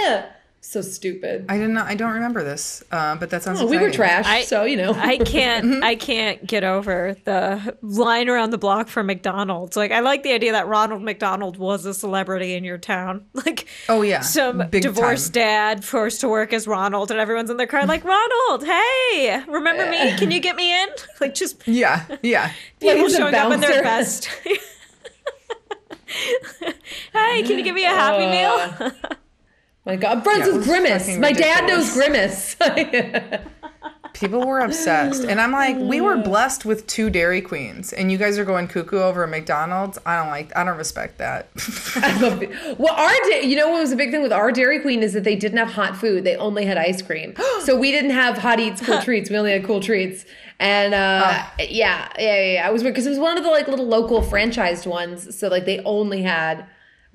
yeah, so stupid. I didn't. know- I don't remember this, uh, but that sounds. Oh, we were exciting. trash, I- so you know. I can't I can't get over the line around the block for McDonald's. Like I like the idea that Ronald McDonald was a celebrity in your town. Like Oh yeah, some Big divorced time. dad forced to work as Ronald and everyone's in their car like Ronald, hey, remember me? Can you get me in? Like just Yeah, yeah. people he's showing up in their best. hey, can you give me a happy meal? My God, I'm friends Yeah, with Grimace. fucking My dad knows. Grimace. People were obsessed. And I'm like, we were blessed with two Dairy Queens, and you guys are going cuckoo over a McDonald's. I don't like, I don't respect that. I love it. Well, our da- you know what was a big thing with our Dairy Queen is that they didn't have hot food; they only had ice cream. so we didn't have hot eats, cool treats. We only had cool treats. And uh, yeah, yeah, yeah, yeah. It was weird because it was one of the like little local franchised ones. So like they only had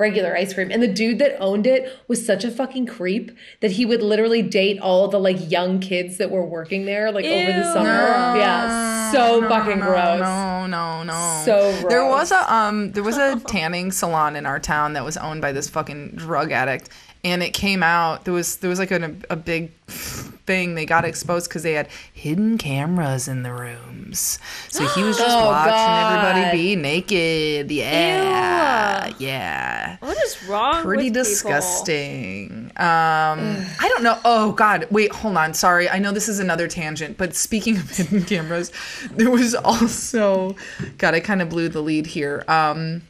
regular ice cream. And the dude that owned it was such a fucking creep that he would literally date all the like young kids that were working there like over the Ew. summer. yeah, so fucking gross. No, no, no. So There was a um, there was a tanning salon in our town that was owned by this fucking drug addict, and it came out. There was there was like a, a big thing. They got exposed because they had hidden cameras in the rooms. So he was just Oh, watching God. everybody be naked. Yeah, yeah. What is wrong? Pretty with people? disgusting. Um, I don't know. Oh God, wait, hold on. Sorry, I know this is another tangent, but speaking of hidden cameras, there was also God. I kind of blew the lead here. Um,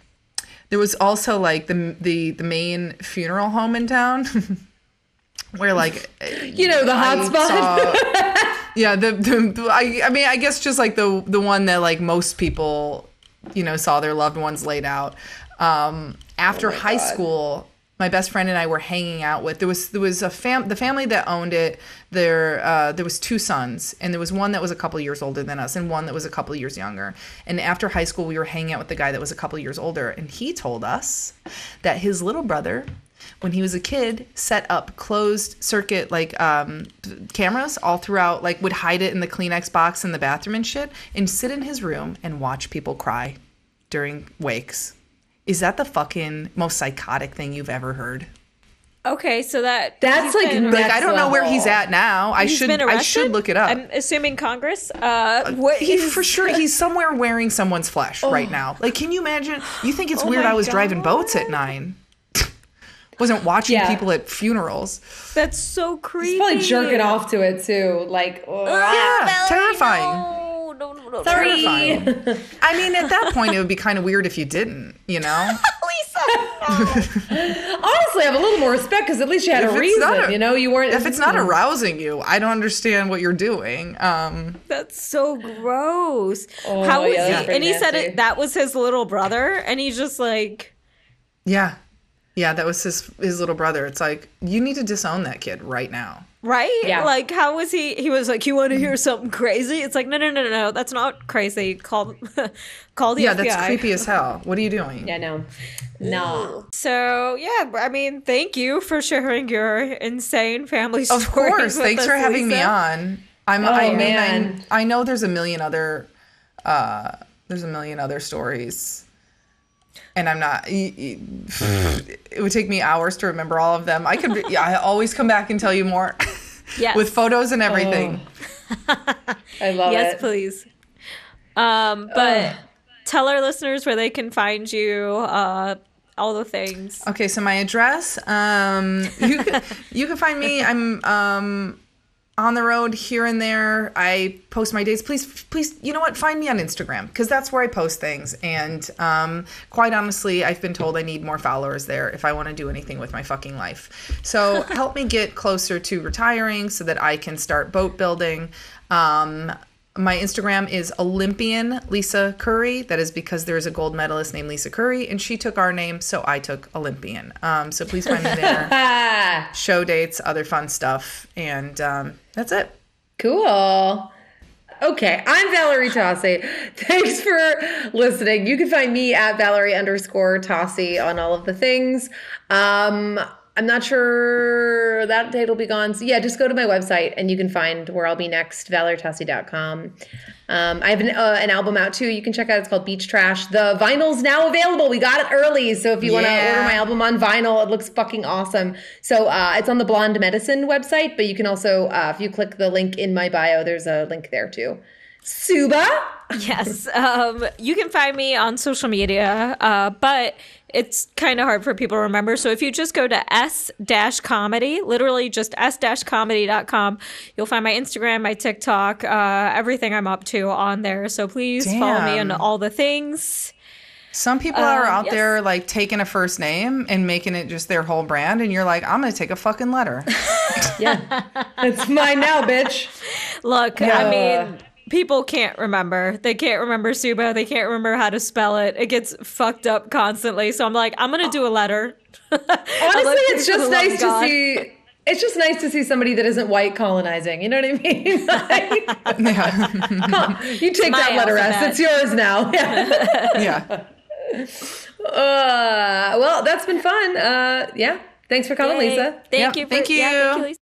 there was also like the the the main funeral home in town. Where like You know the hot I spot. saw- yeah, the, the I, I mean I guess just like the the one that like most people, you know, saw their loved ones laid out. Um, after high God. school, my best friend and I were hanging out with. There was there was a fam the family that owned it. There uh, there was two sons, and there was one that was a couple years older than us, and one that was a couple years younger. And after high school, we were hanging out with the guy that was a couple years older, and he told us that his little brother. When he was a kid, set up closed circuit like um, cameras all throughout, like would hide it in the Kleenex box in the bathroom and shit, and sit in his room and watch people cry during wakes. Is that the fucking most psychotic thing you've ever heard? Okay, so that That's like, been, like I don't know where he's at now. I should been I should look it up. I'm assuming Congress. Uh, what he, he's- for sure he's somewhere wearing someone's flesh right now. Like can you imagine? You think it's Oh weird I was driving boats at 9. Wasn't watching Yeah. people at funerals. That's so creepy. He's probably jerking off to it too. Like, Ah, Yeah, Valerie, terrifying. Sorry. Terrifying. I mean, at that point, it would be kind of weird if you didn't, you know? Lisa. Honestly, I have a little more respect because at least you had If a reason. a- you know, you weren't. If it's not arousing you, I don't understand what you're doing. Um, That's so gross. Oh, How was yeah, he? And he said it. That was his little brother, and he's just like, yeah. Yeah, that was his his little brother. It's like, you need to disown that kid right now. Right? Yeah. Like, how was he? He was like, you want to hear something crazy? It's like, no, no, no, no, no. That's not crazy. Call, call the Yeah, FBI. that's creepy as hell. What are you doing? Yeah, no, no. So yeah, I mean, thank you for sharing your insane family story. Of course. Thanks for having me on. I'm I mean Oh, man. I, I know there's a million other uh there's a million other stories. And I'm not y- y- it would take me hours to remember all of them. I could yeah, I always come back and tell you more Yes. with photos and everything. I love yes, it. Yes, please. Um, but tell our listeners where they can find you. Uh, all the things. Okay, so my address, um, you can you can find me. I'm um, on the road here and there. I post my dates. Please, please, you know what? Find me on Instagram because that's where I post things. And um, quite honestly, I've been told I need more followers there if I want to do anything with my fucking life. So help me get closer to retiring so that I can start boat building. Um, my Instagram is Olympian Lisa Curry. That is because there is a gold medalist named Lisa Curry, and she took our name, so I took Olympian. Um, so please find me there. Show dates, other fun stuff, and um, that's it. cool. Okay, I'm Valerie Tosi. Thanks for listening. You can find me at Valerie underscore Tosi on all of the things. Um, I'm not sure that date will be gone. So yeah, just go to my website and you can find where I'll be next, valerietosi.com. Um, I have an, uh, an album out too. You can check out. It's called Beach Trash. The vinyl's now available. We got it early, so if you want to order my album on vinyl, it looks fucking awesome. So uh, it's on the Blonde Medicine website, but you can also, uh, if you click the link in my bio, there's a link there too. Subhah, yes. Um, you can find me on social media, uh, but it's kind of hard for people to remember. So if you just go to s dash comedy, literally just s dash comedy.com, you'll find my Instagram, my TikTok, uh, everything I'm up to on there. So please follow me on all the things. Some people are out yes. there like taking a first name and making it just their whole brand, and you're like, I'm gonna take a fucking letter. yeah, it's mine now, bitch. Look, I mean, people can't remember. They can't remember Subhah. They can't remember how to spell it. It gets fucked up constantly. So I'm like, I'm going to do a letter. Honestly, it's just nice to see. It's just nice to see somebody that isn't white colonizing. You know what I mean? Like, yeah, you take my that letter S. It's yours now. Yeah. yeah. Uh, well, that's been fun. Uh, yeah. Thanks for coming, Yay. Lisa. Thank Yeah, you. For, thank yeah, thank you. you, Lisa.